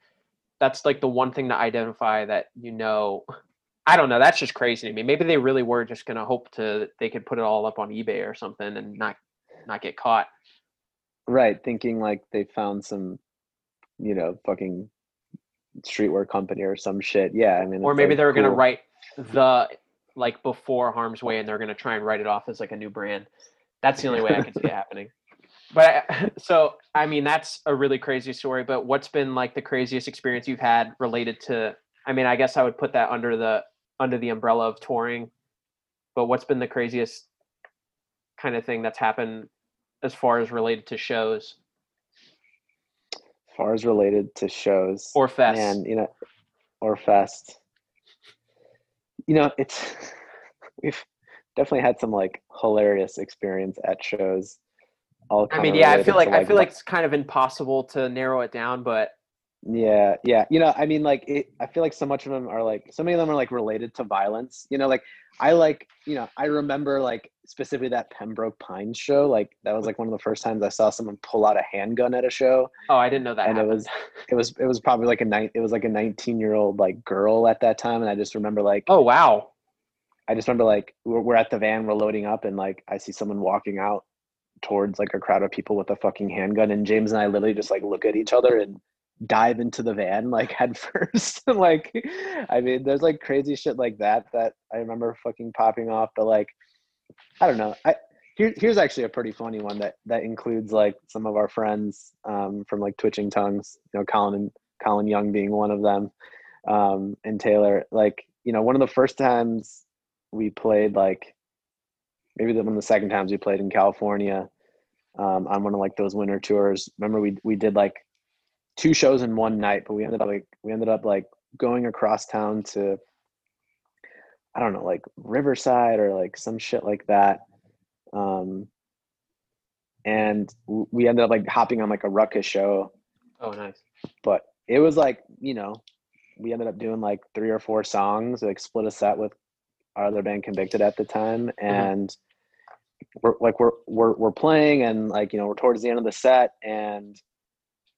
that's like the one thing to identify that you know I don't know, that's just crazy to me. Maybe they really were just gonna hope to they could put it all up on eBay or something and not not get caught. right. Thinking like they found some, you know, fucking streetwear company or some shit. Yeah. I mean, Or maybe like, they were gonna write the like before harm's way and they're gonna try and write it off as like a new brand. That's the only way I can see it [LAUGHS] happening. But I- [LAUGHS] so I mean that's a really crazy story. But what's been like the craziest experience you've had related to? I mean, I guess I would put that under the under the umbrella of touring. But what's been the craziest kind of thing that's happened as far as related to shows As far as related to shows or fests? Man, you know, or fest. You know, it's [LAUGHS] we've definitely had some like hilarious experience at shows. all. I mean, yeah, I feel to, like I feel like it's kind of impossible to narrow it down, but Yeah, yeah. You know, I mean, like, it, I feel like so much of them are like, so many of them are like related to violence. You know, like, I like, you know, I remember like specifically that Pembroke Pines show. Like, that was like one of the first times I saw someone pull out a handgun at a show, oh, I didn't know that and it was, it was, it was probably like a night. It was like a 19 year old like girl at that time, and I just remember like, oh wow. I just remember like we're, we're at the van, we're loading up, and like I see someone walking out towards like a crowd of people with a fucking handgun, and James and I literally just like look at each other and dive into the van [LAUGHS] like head first. [LAUGHS] like, I mean, there's like crazy shit like that that I remember fucking popping off. But like, I don't know. I here, here's actually a pretty funny one that that includes like some of our friends um, from like Twitching Tongues. You know, Colin and Colin Young being one of them, um, and Taylor. Like, you know, one of the first times we played like maybe the, one of the second times we played in California um, on one of like those winter tours. Remember we we did like two shows in one night, but we ended up like we ended up like going across town to I don't know like Riverside or like some shit like that. Um, and we ended up like hopping on like a ruckus show, Oh nice. but it was like you know we ended up doing like three or four songs, like split a set with our other band Convicted at the time, and we're like we're we're we're playing, and like you know we're towards the end of the set, and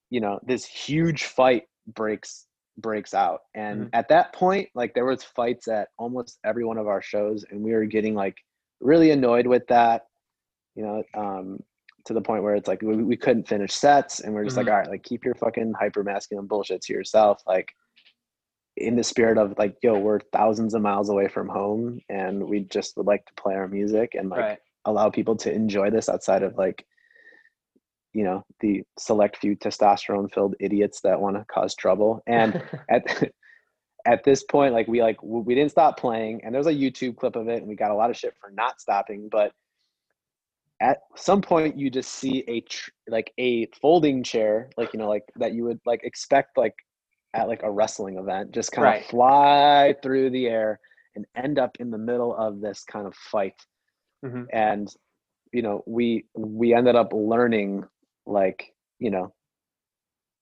you know this huge fight breaks breaks out, and Mhm. at that point, like there was fights at almost every one of our shows, and we were getting like really annoyed with that, you know. Um, to the point where it's like we, we couldn't finish sets and we're just like Mhm. all right like keep your fucking hyper masculine bullshit to yourself like in the spirit of like yo we're thousands of miles away from home and we just would like to play our music and like right. allow people to enjoy this outside of like you know the select few testosterone filled idiots that want to cause trouble and [LAUGHS] at [LAUGHS] at this point like we like we didn't stop playing and there's a youtube clip of it and we got a lot of shit for not stopping but at some point you just see a tr- like a folding chair like you know like that you would like expect like at like a wrestling event just kind Right. of fly through the air and end up in the middle of this kind of fight Mhm. and you know we we ended up learning like you know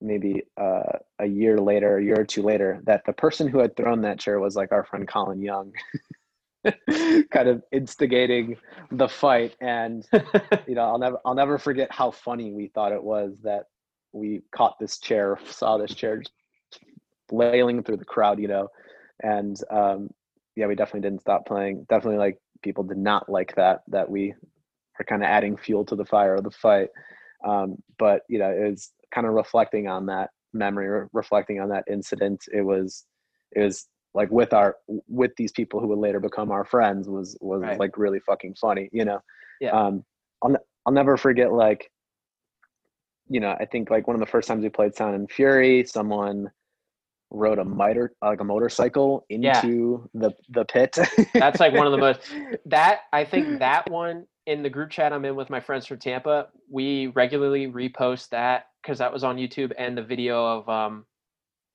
maybe uh, a year later a year or two later that the person who had thrown that chair was like our friend colin young [LAUGHS] kind of instigating the fight. And you know i'll never i'll never forget how funny we thought it was that we caught this chair saw this chair flailing through the crowd you know? And um yeah we definitely didn't stop playing. Definitely like people did not like that that we are kind of adding fuel to the fire of the fight um but you know it was kind of reflecting on that memory re- reflecting on that incident it was it was like with our with these people who would later become our friends was was Right. like really fucking funny you know Yeah. um i'll, I'll never forget like you know i think like one of the first times we played sound and fury someone rode a miter like a motorcycle Yeah. into the the pit That's like one of the most [LAUGHS] that I think that one in the group chat I'm in with my friends from Tampa, we regularly repost that because that was on YouTube and the video of um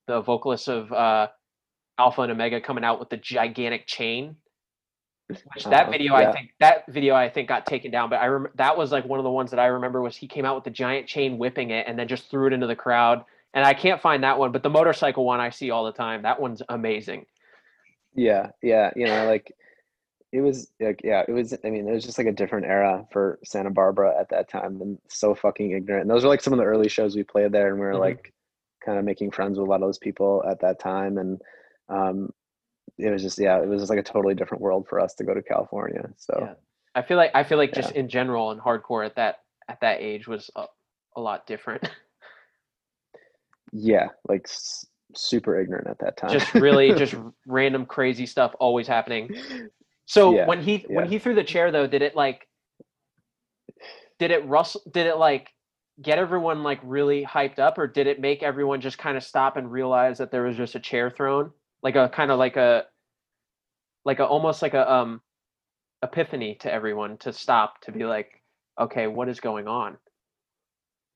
the vocalists of uh Alpha and Omega coming out with the gigantic chain. Which that Uh, video yeah. I think that video I think got taken down, but I rem- that was like one of the ones that I remember was he came out with the giant chain whipping it and then just threw it into the crowd. And I can't find that one, but the motorcycle one I see all the time. That one's amazing. yeah yeah you know like it was like yeah it was i mean it was just like a different era for santa barbara at that time and so fucking ignorant and those were like some of the early shows we played there and we were Mhm. like kind of making friends with a lot of those people at that time and um it was just yeah it was just like a totally different world for us to go to california so Yeah. I feel like I feel like just in general and hardcore at that at that age was a, a lot different. [LAUGHS] yeah, like s- super ignorant at that time just really [LAUGHS] just random crazy stuff always happening. [LAUGHS] So Yeah, when he when he threw the chair though, did it like did it rustle did it like get everyone like really hyped up or did it make everyone just kind of stop and realize that there was just a chair thrown? Like a kind of like a like a almost like a um epiphany to everyone to stop to be like, okay, what is going on?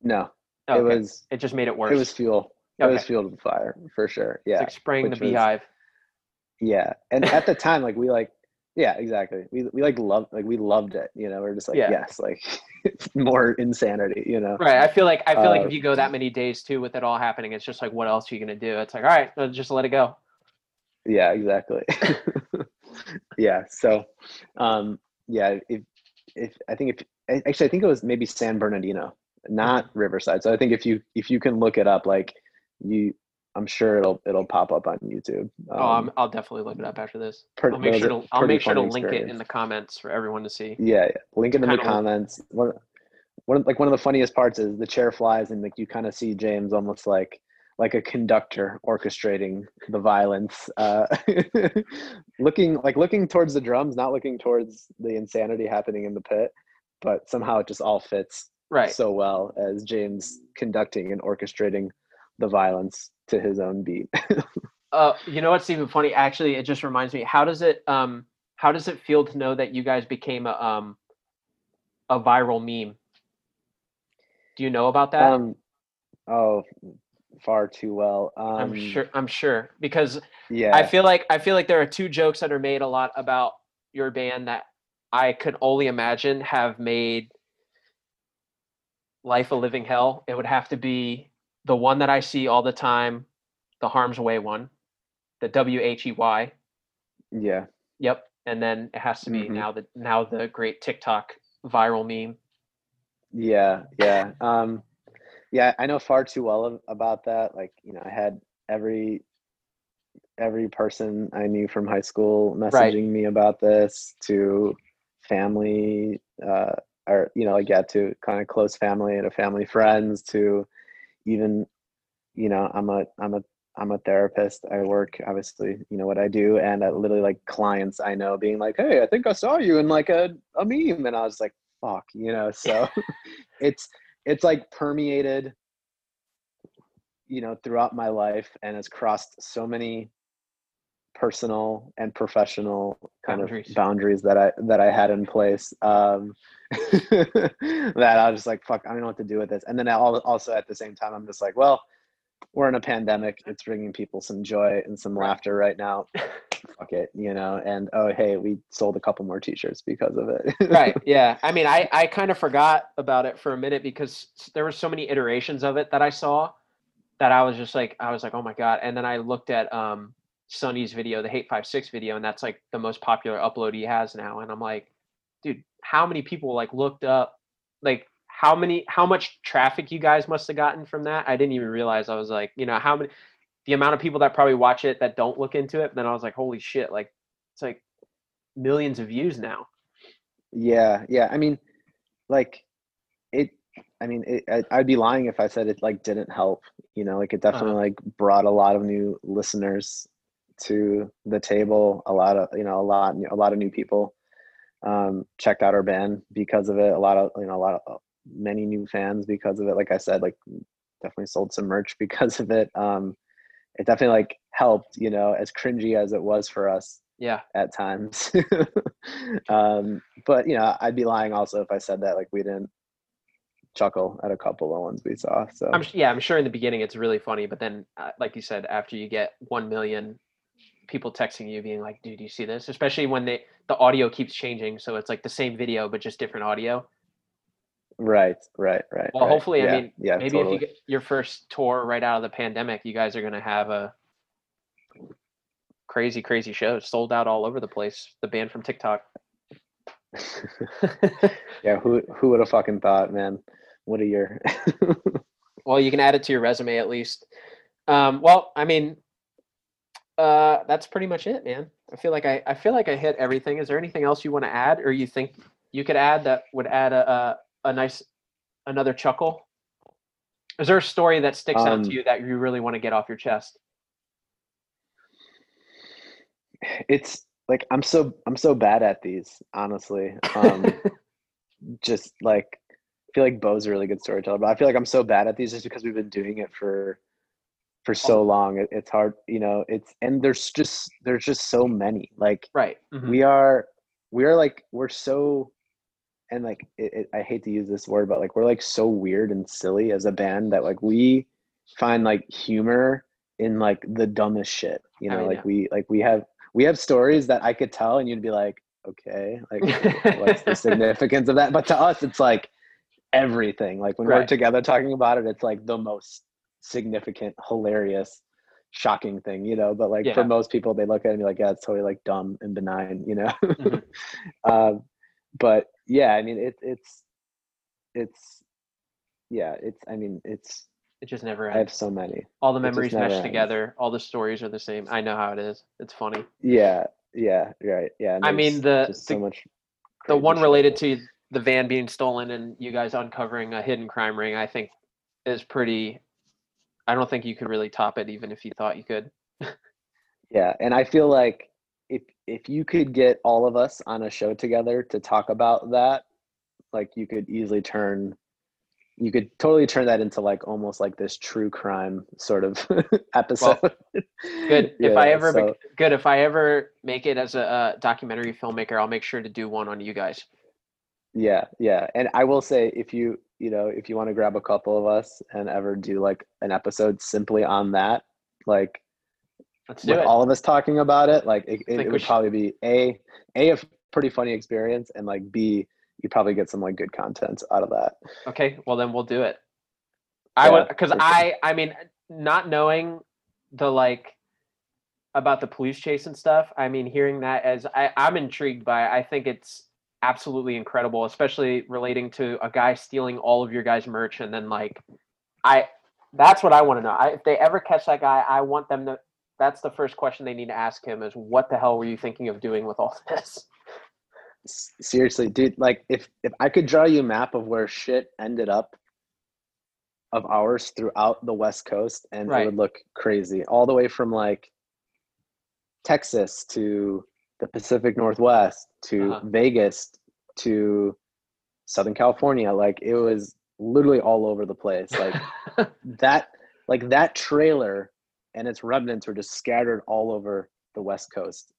no Okay. it was it just made it worse. it was fuel it was fuel to the fire for sure Yeah. It's yeah like spraying the which was- beehive. Yeah, and at the time, like we like yeah, exactly. We we like loved like we loved it. You know, we're just like Yeah. yes, like [LAUGHS] more insanity. You know. Right. I feel like I feel like Uh, if you go that many days too with it all happening, it's just like what else are you gonna do? It's like all right, just let it go. Yeah, exactly. [LAUGHS] yeah. So, um, yeah. If if I think if actually I think it was maybe San Bernardino, not Riverside. So I think if you if you can look it up, like you, I'm sure it'll it'll pop up on YouTube. oh, I'm, Um, I'll definitely look it up after this. I'll make sure to I'll make sure to link it in the comments for everyone to see. Yeah, yeah. Link it in the comments. One, one like one of the funniest parts is the chair flies and like you kind of see James almost like like a conductor orchestrating the violence, uh, [LAUGHS] looking like looking towards the drums, not looking towards the insanity happening in the pit, but somehow it just all fits Right. so well as James conducting and orchestrating the violence to his own beat. [LAUGHS] Uh, you know what's even funny? Actually, it just reminds me. How does it um how does it feel to know that you guys became a um a viral meme? Do you know about that? um, oh, far too well. Um, I'm sure. I'm sure because Yeah. I feel like I feel like there are two jokes that are made a lot about your band that I could only imagine have made life a living hell. It would have to be the one that I see all the time, the Harm's Way one, the W H E Y. yeah. Yep, and then it has to be Mhm. now the now the great TikTok viral meme. Yeah, yeah. Um yeah, I know far too well ab- about that. Like, you know, I had every every person I knew from high school Right. messaging me about this to family uh or you know, like yeah, to kind of close family and a family friends to even you know, I'm a I'm a I'm a therapist. I work obviously, you know what I do and I literally like clients I know being like, "Hey, I think I saw you in like a a meme." And I was like, "Fuck," you know. So [LAUGHS] [LAUGHS] it's it's like permeated you know throughout my life and has crossed so many personal and professional kind Boundaries. of boundaries. that I that I had in place um [LAUGHS] that I was just like fuck I don't know what to do with this. And then I also at the same time I'm just like well we're in a pandemic. It's bringing people some joy and some laughter right now. [LAUGHS] Fuck it you know? And oh hey we sold a couple more t-shirts because of it. Right [LAUGHS] yeah. I mean i i kind of forgot about it for a minute because there were so many iterations of it that i saw that i was just like i was like oh my god. And then i looked at um Sunny's video the hate5six video and that's like the most popular upload he has now and i'm like dude how many people like looked up like how many how much traffic you guys must have gotten from that i didn't even realize i was like you know how many the amount of people that probably watch it that don't look into it then i was like holy shit like it's like millions of views now Yeah, yeah. I mean, like it. I mean, it, I, I'd be lying if I said it like didn't help. You know, like it definitely Uh-huh. like brought a lot of new listeners to the table. A lot of you know, a lot, a lot of new people um, checked out our band because of it. A lot of you know, a lot of many new fans because of it. Like I said, like definitely sold some merch [LAUGHS] because of it. Um, it definitely like helped. You know, as cringy as it was for us yeah at times. [LAUGHS] um, but you know, I'd be lying also if I said that like we didn't chuckle at a couple of ones we saw. So I'm yeah, I'm sure in the beginning it's really funny, but then, uh, like you said, after you get one million people texting you, being like, "Dude, you see this?" Especially when they the audio keeps changing, so it's like the same video but just different audio. right, right, right. Well, right. hopefully, yeah, I mean, yeah, maybe totally. if you get your first tour right out of the pandemic, you guys are gonna have a crazy, crazy show, sold out all over the place. The band from TikTok. [LAUGHS] yeah, who who would have fucking thought, man? What a year. [LAUGHS] well, you can add it to your resume at least. Um, well, I mean, uh, that's pretty much it, man. I feel like I, I feel like I hit everything. Is there anything else you want to add, or you think you could add that would add a a, a nice another chuckle? Is there a story that sticks out Um, to you that you really want to get off your chest? it's like I'm so I'm so bad at these, honestly. Um, [LAUGHS] just like I feel like Bo's a really good storyteller, but I feel like I'm so bad at these just because we've been doing it for for so long. It, it's hard, you know. It's and there's just there's just so many. Like right. mhm. we are we are like we're so and like it, it, I hate to use this word, but like we're like so weird and silly as a band that like we find like humor in like the dumbest shit. You I know, mean, like yeah. we like we have we have stories that I could tell and you'd be like, okay, like what's the [LAUGHS] significance of that? But to us, it's like everything. Like when we're together talking about it, it's like the most significant, hilarious, shocking thing, you know. But like for most people, they look at it and be like, yeah, it's totally like dumb and benign, you know. Mhm. [LAUGHS] um, but yeah, I mean, it, it's it's yeah, it's I mean, it's It just never I have so many. All the memories ends. together. All the stories are the same. I know how it is. It's funny. Yeah, yeah, right, yeah. I mean, the- the- so much. The one shit. related to the van being stolen and you guys uncovering a hidden crime ring, I think, is pretty. I don't think you could really top it, even if you thought you could. [LAUGHS] Yeah, and I feel like if if you could get all of us on a show together to talk about that, like you could easily turn you could totally turn that into like almost like this true crime sort of [LAUGHS] episode. Good. [LAUGHS] if I ever so- good if I ever make it as a, uh documentary filmmaker, I'll make sure to do one on you guys. Yeah, yeah. And I will say if you, you know, if you want to grab a couple of us and ever do like an episode simply on that, like Let's do with it. all of us talking about it, like it, it, it would should- probably be a a a pretty funny experience and like b you probably get some like good content out of that. Okay, well then we'll do it. I Yeah, would because. I I mean not knowing the like about the police chase and stuff. I mean hearing that as I I'm intrigued by. It. I think it's absolutely incredible, especially relating to a guy stealing all of your guys' merch and then like I that's what I want to know. I, if they ever catch that guy, I want them to. That's the first question they need to ask him: is what the hell were you thinking of doing with all [LAUGHS] this? Seriously, dude, like if if I could draw you a map of where shit ended up of ours throughout the West Coast and Right. it would look crazy. All the way from like Texas to the Pacific Northwest to Uh-huh. Vegas to Southern California. Like it was literally all over the place. [LAUGHS] Like that like that trailer and its remnants were just scattered all over the West Coast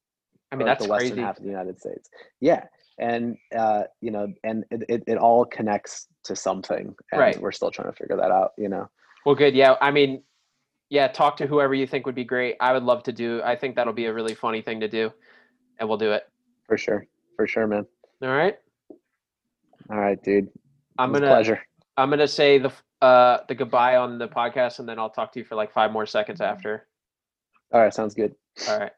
I mean that's the western crazy. half of the United States. Yeah, and uh, you know, and it, it, it all connects to something, and Right. we're still trying to figure that out. You know, Well, good. Yeah, I mean, yeah, talk to whoever you think would be great. I would love to do. I think that'll be a really funny thing to do, and we'll do it. for sure, for sure, man. All right. All right, dude. I'm It was a gonna pleasure. I'm gonna say the uh the goodbye on the podcast, and then I'll talk to you for like five more seconds after. All right, sounds good. All right.